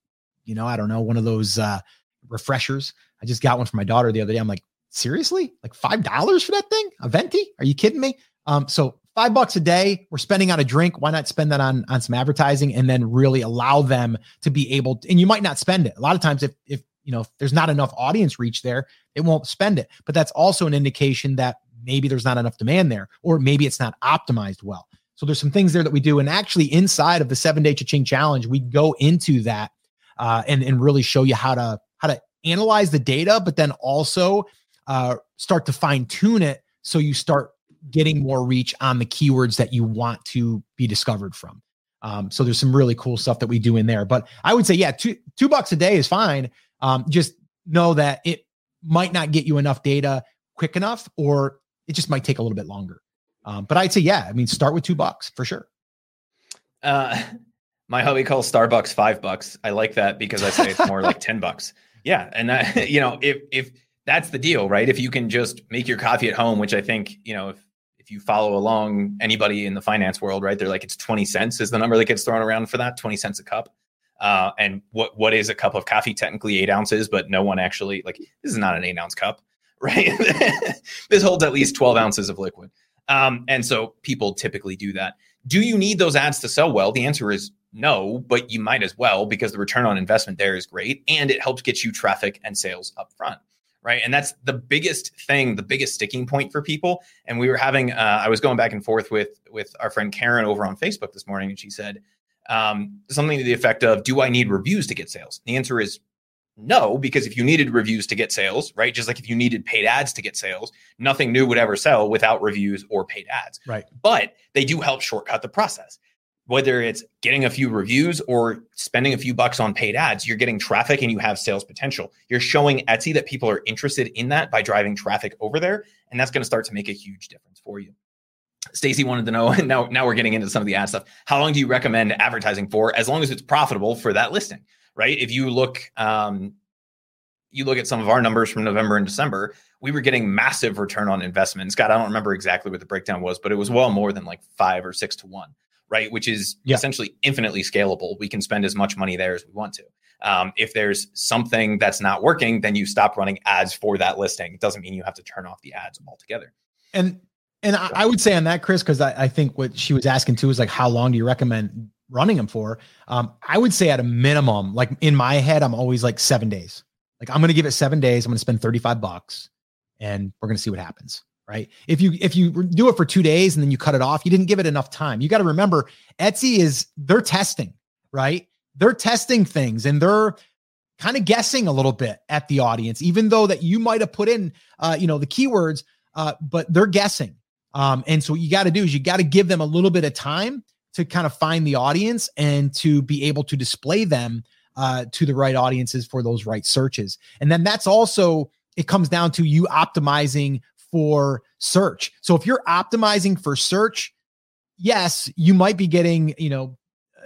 You know, I don't know, one of those uh, refreshers. I just got one for my daughter the other day. I'm like, seriously, like five dollars for that thing? A venti? Are you kidding me? Um, so five bucks a day we're spending on a drink why not spend that on on some advertising and then really allow them to be able to, and you might not spend it a lot of times if if you know if there's not enough audience reach there it won't spend it but that's also an indication that maybe there's not enough demand there or maybe it's not optimized well so there's some things there that we do. And actually, inside of the seven day cha-ching challenge, we go into that uh, and, and really show you how to how to analyze the data, but then also uh, start to fine tune it so you start getting more reach on the keywords that you want to be discovered from. Um, so there's some really cool stuff that we do in there. But I would say, yeah, two two bucks a day is fine. Um, just know that it might not get you enough data quick enough, or it just might take a little bit longer. Um, but I'd say, yeah, I mean, start with two bucks for sure. Uh, my hubby calls Starbucks five bucks. I like that because I say it's more like 10 bucks. Yeah. And that, you know, if, if that's the deal, right? If you can just make your coffee at home, which I think, you know, if, if you follow along anybody in the finance world, right, they're like, it's 20 cents is the number that gets thrown around for that 20 cents a cup. Uh, and what, what is a cup of coffee? Technically eight ounces, but no one actually like, this is not an eight ounce cup, right? this holds at least 12 ounces of liquid. Um, and so people typically do that. Do you need those ads to sell well? The answer is no, but you might as well because the return on investment there is great and it helps get you traffic and sales up front. Right. And that's the biggest thing, the biggest sticking point for people. And we were having, uh, I was going back and forth with with our friend Karen over on Facebook this morning, and she said um, something to the effect of, "Do I need reviews to get sales?" The answer is no, because if you needed reviews to get sales, right? Just like if you needed paid ads to get sales, nothing new would ever sell without reviews or paid ads. Right. But they do help shortcut the process. whether it's getting a few reviews or spending a few bucks on paid ads, you're getting traffic and you have sales potential. You're showing Etsy that people are interested in that by driving traffic over there. And that's going to start to make a huge difference for you. Stacy wanted to know, and now, now we're getting into some of the ad stuff. How long do you recommend advertising for as long as it's profitable for that listing? Right. If you look, um, you look at some of our numbers from November and December, we were getting massive return on investment. Scott, I don't remember exactly what the breakdown was, but it was well more than like five or six to one right? Which is yeah. essentially infinitely scalable. We can spend as much money there as we want to. Um, if there's something that's not working, then you stop running ads for that listing. It doesn't mean you have to turn off the ads altogether. And and I, I would say on that, Chris, because I, I, think what she was asking too is like, how long do you recommend running them for? Um, I would say at a minimum, like in my head, I'm always like seven days. Like I'm going to give it seven days. I'm going to spend 35 bucks, and we're going to see what happens right? If you if you do it for 2 days and then you cut it off, you didn't give it enough time. You got to remember Etsy is they're testing, right? They're testing things and they're kind of guessing a little bit at the audience even though that you might have put in uh you know the keywords uh but they're guessing. Um and so what you got to do is you got to give them a little bit of time to kind of find the audience and to be able to display them uh, to the right audiences for those right searches. And then that's also it comes down to you optimizing for search. So if you're optimizing for search, yes, you might be getting, you know,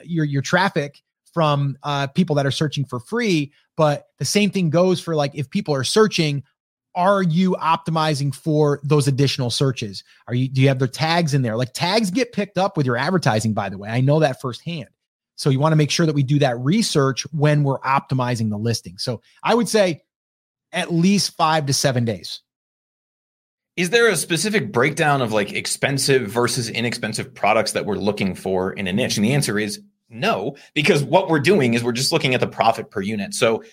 your your traffic from uh, people that are searching for free, but the same thing goes for like if people are searching, are you optimizing for those additional searches? Are you do you have the tags in there? Like tags get picked up with your advertising by the way. I know that firsthand. So you want to make sure that we do that research when we're optimizing the listing. So I would say at least 5 to 7 days. Is there a specific breakdown of like expensive versus inexpensive products that we're looking for in a niche? And the answer is no, because what we're doing is we're just looking at the profit per unit. So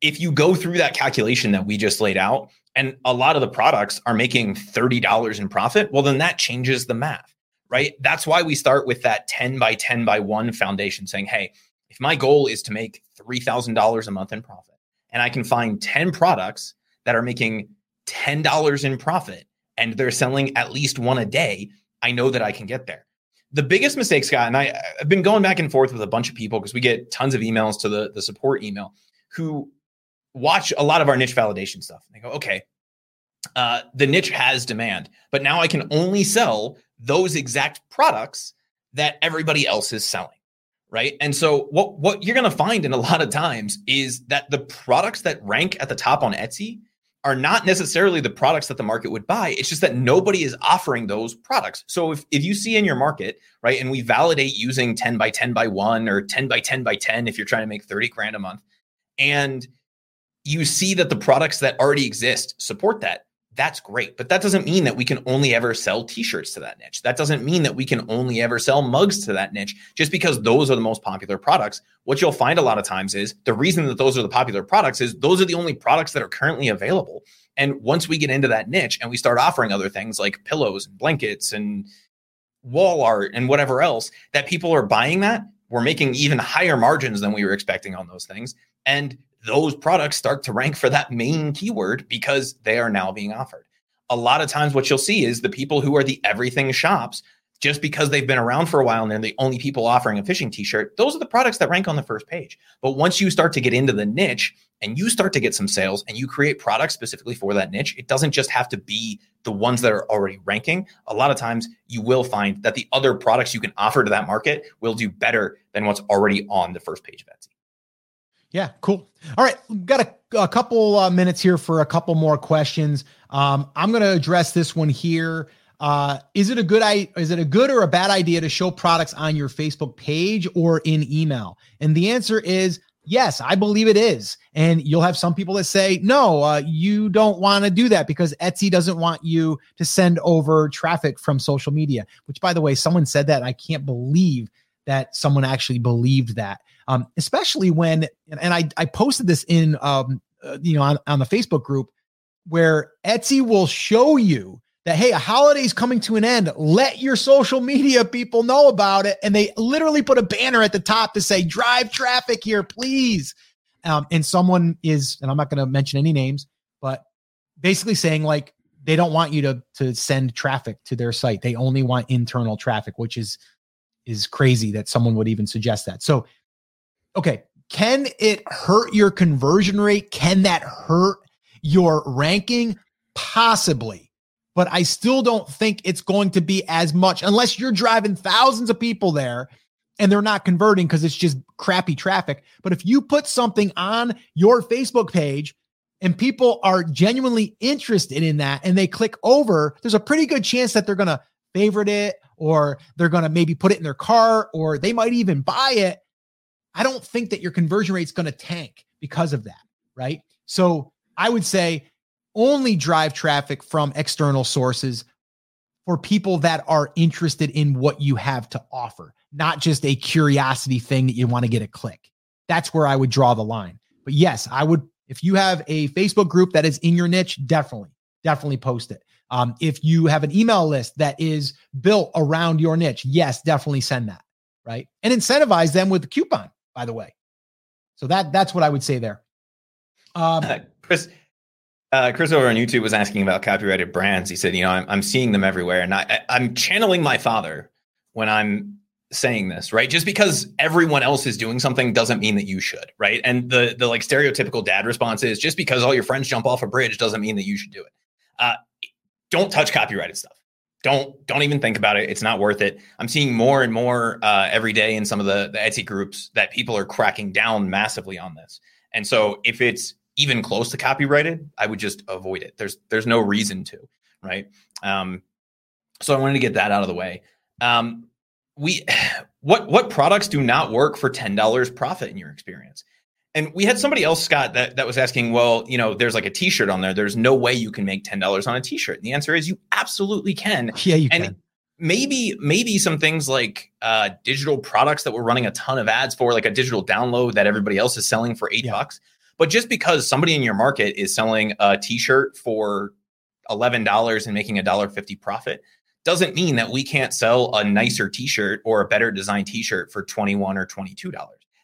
if you go through that calculation that we just laid out, and a lot of the products are making $30 in profit, well, then that changes the math, right? That's why we start with that 10 by 10 by 1 foundation saying, hey, if my goal is to make $3,000 a month in profit, and I can find 10 products that are making $10 in profit and they're selling at least one a day, I know that I can get there. The biggest mistake, Scott, and I, have been going back and forth with a bunch of people because we get tons of emails to the, the support email who watch a lot of our niche validation stuff. And They go, okay, uh, the niche has demand, but now I can only sell those exact products that everybody else is selling right and so what what you're going to find in a lot of times is that the products that rank at the top on etsy are not necessarily the products that the market would buy. It's just that nobody is offering those products. So if, if you see in your market, right, and we validate using 10 by 10 by 1 or 10 by 10 by 10 if you're trying to make 30 grand a month, and you see that the products that already exist support that, that's great. But that doesn't mean that we can only ever sell t-shirts to that niche. That doesn't mean that we can only ever sell mugs to that niche just because those are the most popular products. What you'll find a lot of times is the reason that those are the popular products is those are the only products that are currently available. And once we get into that niche and we start offering other things like pillows and blankets and wall art and whatever else that people are buying that, we're making even higher margins than we were expecting on those things. And those products start to rank for that main keyword because they are now being offered. A lot of times, what you'll see is the people who are the everything shops, just because they've been around for a while and they're the only people offering a fishing t shirt, those are the products that rank on the first page. But once you start to get into the niche and you start to get some sales and you create products specifically for that niche, it doesn't just have to be the ones that are already ranking. A lot of times, you will find that the other products you can offer to that market will do better than what's already on the first page of Etsy. Yeah, cool. All right, we've got a, a couple uh, minutes here for a couple more questions. Um, I'm going to address this one here. Uh, is it a good I is it a good or a bad idea to show products on your Facebook page or in email? And the answer is yes, I believe it is. And you'll have some people that say no, uh, you don't want to do that because Etsy doesn't want you to send over traffic from social media. Which, by the way, someone said that. I can't believe that someone actually believed that um, especially when and I I posted this in um, uh, you know on, on the Facebook group where Etsy will show you that hey a holiday's coming to an end. Let your social media people know about it. And they literally put a banner at the top to say drive traffic here please. Um, and someone is and i'm not going to mention any names but basically saying like they don't want you to to send traffic to their site. They only want internal traffic which is is crazy that someone would even suggest that. So, okay, can it hurt your conversion rate? Can that hurt your ranking? Possibly. But I still don't think it's going to be as much unless you're driving thousands of people there and they're not converting because it's just crappy traffic. But if you put something on your Facebook page and people are genuinely interested in that and they click over, there's a pretty good chance that they're going to favorite it or they're going to maybe put it in their car or they might even buy it. I don't think that your conversion rate is going to tank because of that. Right. So I would say only drive traffic from external sources for people that are interested in what you have to offer, not just a curiosity thing that you want to get a click. That's where I would draw the line. But yes, I would, if you have a Facebook group that is in your niche, definitely, definitely post it. Um, if you have an email list that is built around your niche, yes, definitely send that, right? And incentivize them with the coupon, by the way. So that that's what I would say there. Um, uh, Chris, uh, Chris over on YouTube was asking about copyrighted brands. He said, you know, I'm, I'm seeing them everywhere, and I, I'm channeling my father when I'm saying this, right? Just because everyone else is doing something doesn't mean that you should, right? And the the like stereotypical dad response is just because all your friends jump off a bridge doesn't mean that you should do it. Uh, don't touch copyrighted stuff. Don't don't even think about it. It's not worth it. I'm seeing more and more uh, every day in some of the the Etsy groups that people are cracking down massively on this. And so if it's even close to copyrighted, I would just avoid it. There's there's no reason to, right? Um, so I wanted to get that out of the way. Um, we what what products do not work for ten dollars profit in your experience? And we had somebody else, Scott, that, that was asking, well, you know, there's like a t-shirt on there. There's no way you can make $10 on a t-shirt. And the answer is you absolutely can. Yeah, you and can. Maybe, maybe some things like uh, digital products that we're running a ton of ads for, like a digital download that everybody else is selling for eight yeah. bucks. But just because somebody in your market is selling a t-shirt for $11 and making a dollar fifty profit doesn't mean that we can't sell a nicer t-shirt or a better design t-shirt for 21 or $22.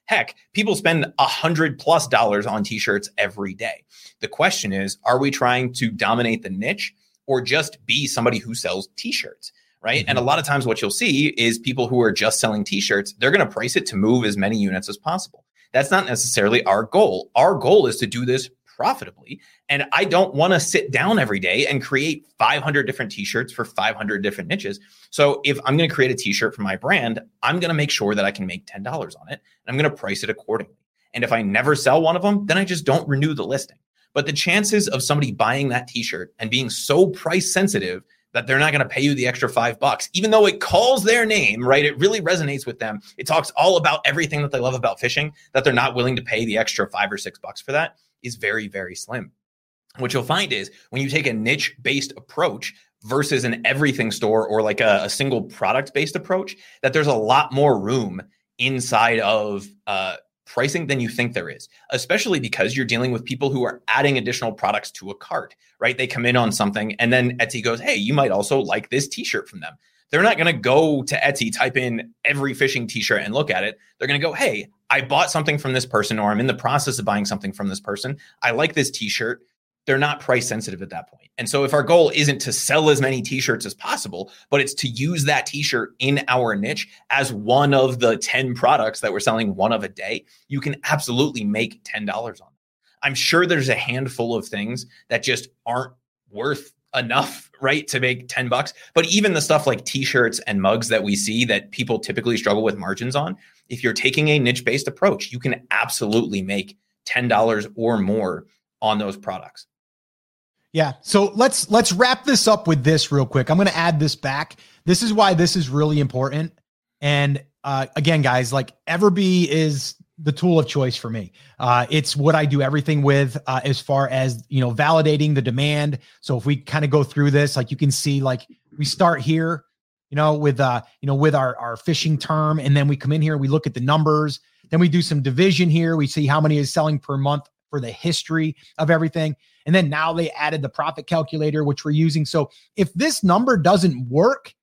Heck, people spend a hundred plus dollars on t-shirts every day. The question is, are we trying to dominate the niche or just be somebody who sells t-shirts? Right. Mm-hmm. And a lot of times what you'll see is people who are just selling t-shirts, they're going to price it to move as many units as possible. That's not necessarily our goal. Our goal is to do this profitably. And I don't want to sit down every day and create 500 different t-shirts for 500 different niches. So if I'm going to create a t-shirt for my brand, I'm going to make sure that I can make $10 on it and I'm going to price it accordingly. And if I never sell one of them, then I just don't renew the listing. But the chances of somebody buying that t-shirt and being so price sensitive that they're not going to pay you the extra five bucks, even though it calls their name, right? It really resonates with them. It talks all about everything that they love about fishing, that they're not willing to pay the extra five or six bucks for that is very, very slim. What you'll find is when you take a niche based approach versus an everything store or like a, a single product based approach, that there's a lot more room inside of uh, pricing than you think there is, especially because you're dealing with people who are adding additional products to a cart, right? They come in on something and then Etsy goes, Hey, you might also like this t shirt from them. They're not going to go to Etsy, type in every fishing t shirt and look at it. They're going to go, Hey, I bought something from this person, or I'm in the process of buying something from this person. I like this t shirt. They're not price sensitive at that point. And so, if our goal isn't to sell as many t shirts as possible, but it's to use that t shirt in our niche as one of the 10 products that we're selling one of a day, you can absolutely make $10 on It. I'm sure there's a handful of things that just aren't worth enough, right, to make 10 bucks. But even the stuff like t-shirts and mugs that we see that people typically struggle with margins on, if you're taking a niche-based approach, you can absolutely make $10 or more on those products. Yeah. So let's let's wrap this up with this real quick. I'm going to add this back. This is why this is really important. And uh, again, guys, like Everbee is the tool of choice for me. Uh, it's what I do everything with uh, as far as you know validating the demand. So if we kind of go through this, like you can see, like we start here, you know, with uh, you know, with our our fishing term, and then we come in here, we look at the numbers, then we do some division here, we see how many is selling per month for the history of everything. And then now they added the profit calculator, which we're using. So if this number doesn't work,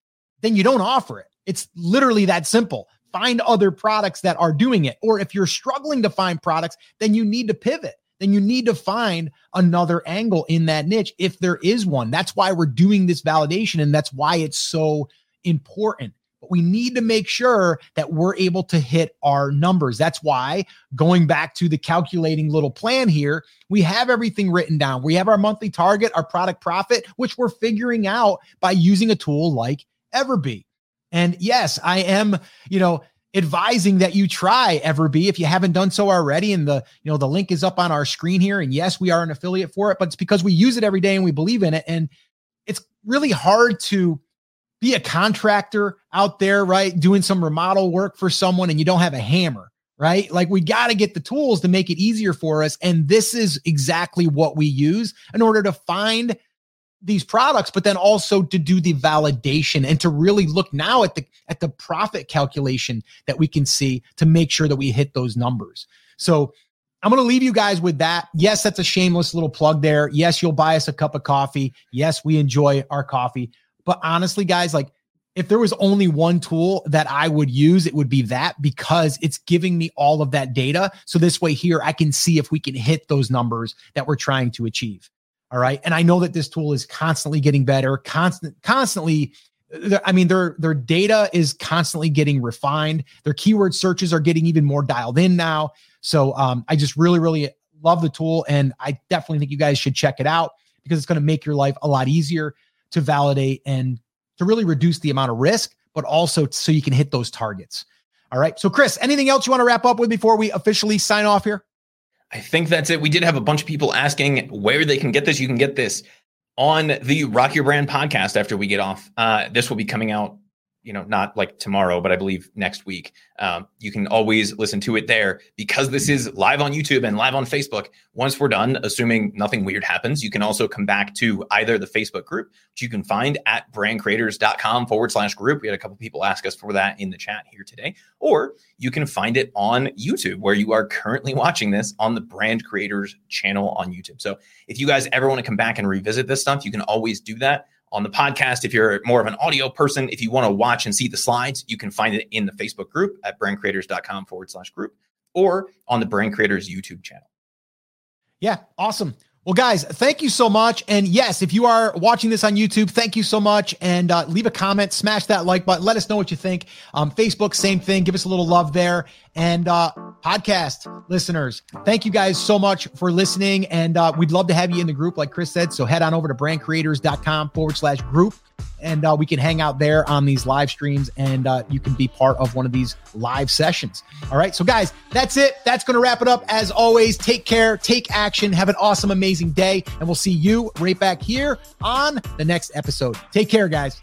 then you don't offer it. It's literally that simple find other products that are doing it. Or if you're struggling to find products, then you need to pivot. Then you need to find another angle in that niche if there is one. That's why we're doing this validation and that's why it's so important. But we need to make sure that we're able to hit our numbers. That's why going back to the calculating little plan here, we have everything written down. We have our monthly target, our product profit, which we're figuring out by using a tool like Everbee. And yes, I am, you know, advising that you try Everbee if you haven't done so already. And the, you know, the link is up on our screen here. And yes, we are an affiliate for it, but it's because we use it every day and we believe in it. And it's really hard to be a contractor out there, right? Doing some remodel work for someone and you don't have a hammer, right? Like we got to get the tools to make it easier for us. And this is exactly what we use in order to find these products but then also to do the validation and to really look now at the at the profit calculation that we can see to make sure that we hit those numbers. So i'm going to leave you guys with that. Yes that's a shameless little plug there. Yes you'll buy us a cup of coffee. Yes we enjoy our coffee. But honestly guys like if there was only one tool that I would use, it would be that because it's giving me all of that data. So this way here, I can see if we can hit those numbers that we're trying to achieve. All right. And I know that this tool is constantly getting better, constant, constantly. I mean, their their data is constantly getting refined. Their keyword searches are getting even more dialed in now. So um, I just really, really love the tool, and I definitely think you guys should check it out because it's going to make your life a lot easier to validate and to really reduce the amount of risk, but also so you can hit those targets. All right. So, Chris, anything else you want to wrap up with before we officially sign off here? I think that's it. We did have a bunch of people asking where they can get this. You can get this on the Rock Your Brand podcast after we get off. Uh, this will be coming out you know, not like tomorrow, but I believe next week. Um, you can always listen to it there because this is live on YouTube and live on Facebook. Once we're done, assuming nothing weird happens, you can also come back to either the Facebook group, which you can find at brandcreators.com forward slash group. We had a couple people ask us for that in the chat here today, or you can find it on YouTube where you are currently watching this on the Brand Creators channel on YouTube. So if you guys ever want to come back and revisit this stuff, you can always do that on the podcast. If you're more of an audio person, if you want to watch and see the slides, you can find it in the Facebook group at brandcreators.com forward slash group or on the Brand Creators YouTube channel. Yeah, awesome. Well, guys, thank you so much. And yes, if you are watching this on YouTube, thank you so much. And uh, leave a comment, smash that like button. Let us know what you think. Um, Facebook, same thing. Give us a little love there. And uh, podcast listeners, thank you guys so much for listening. And uh, we'd love to have you in the group, like Chris said. So head on over to brandcreators.com forward slash group and uh, we can hang out there on these live streams and uh, you can be part of one of these live sessions. All right. So, guys, that's it. That's going to wrap it up. As always, take care, take action, have an awesome, amazing day, and we'll see you right back here on the next episode. Take care, guys.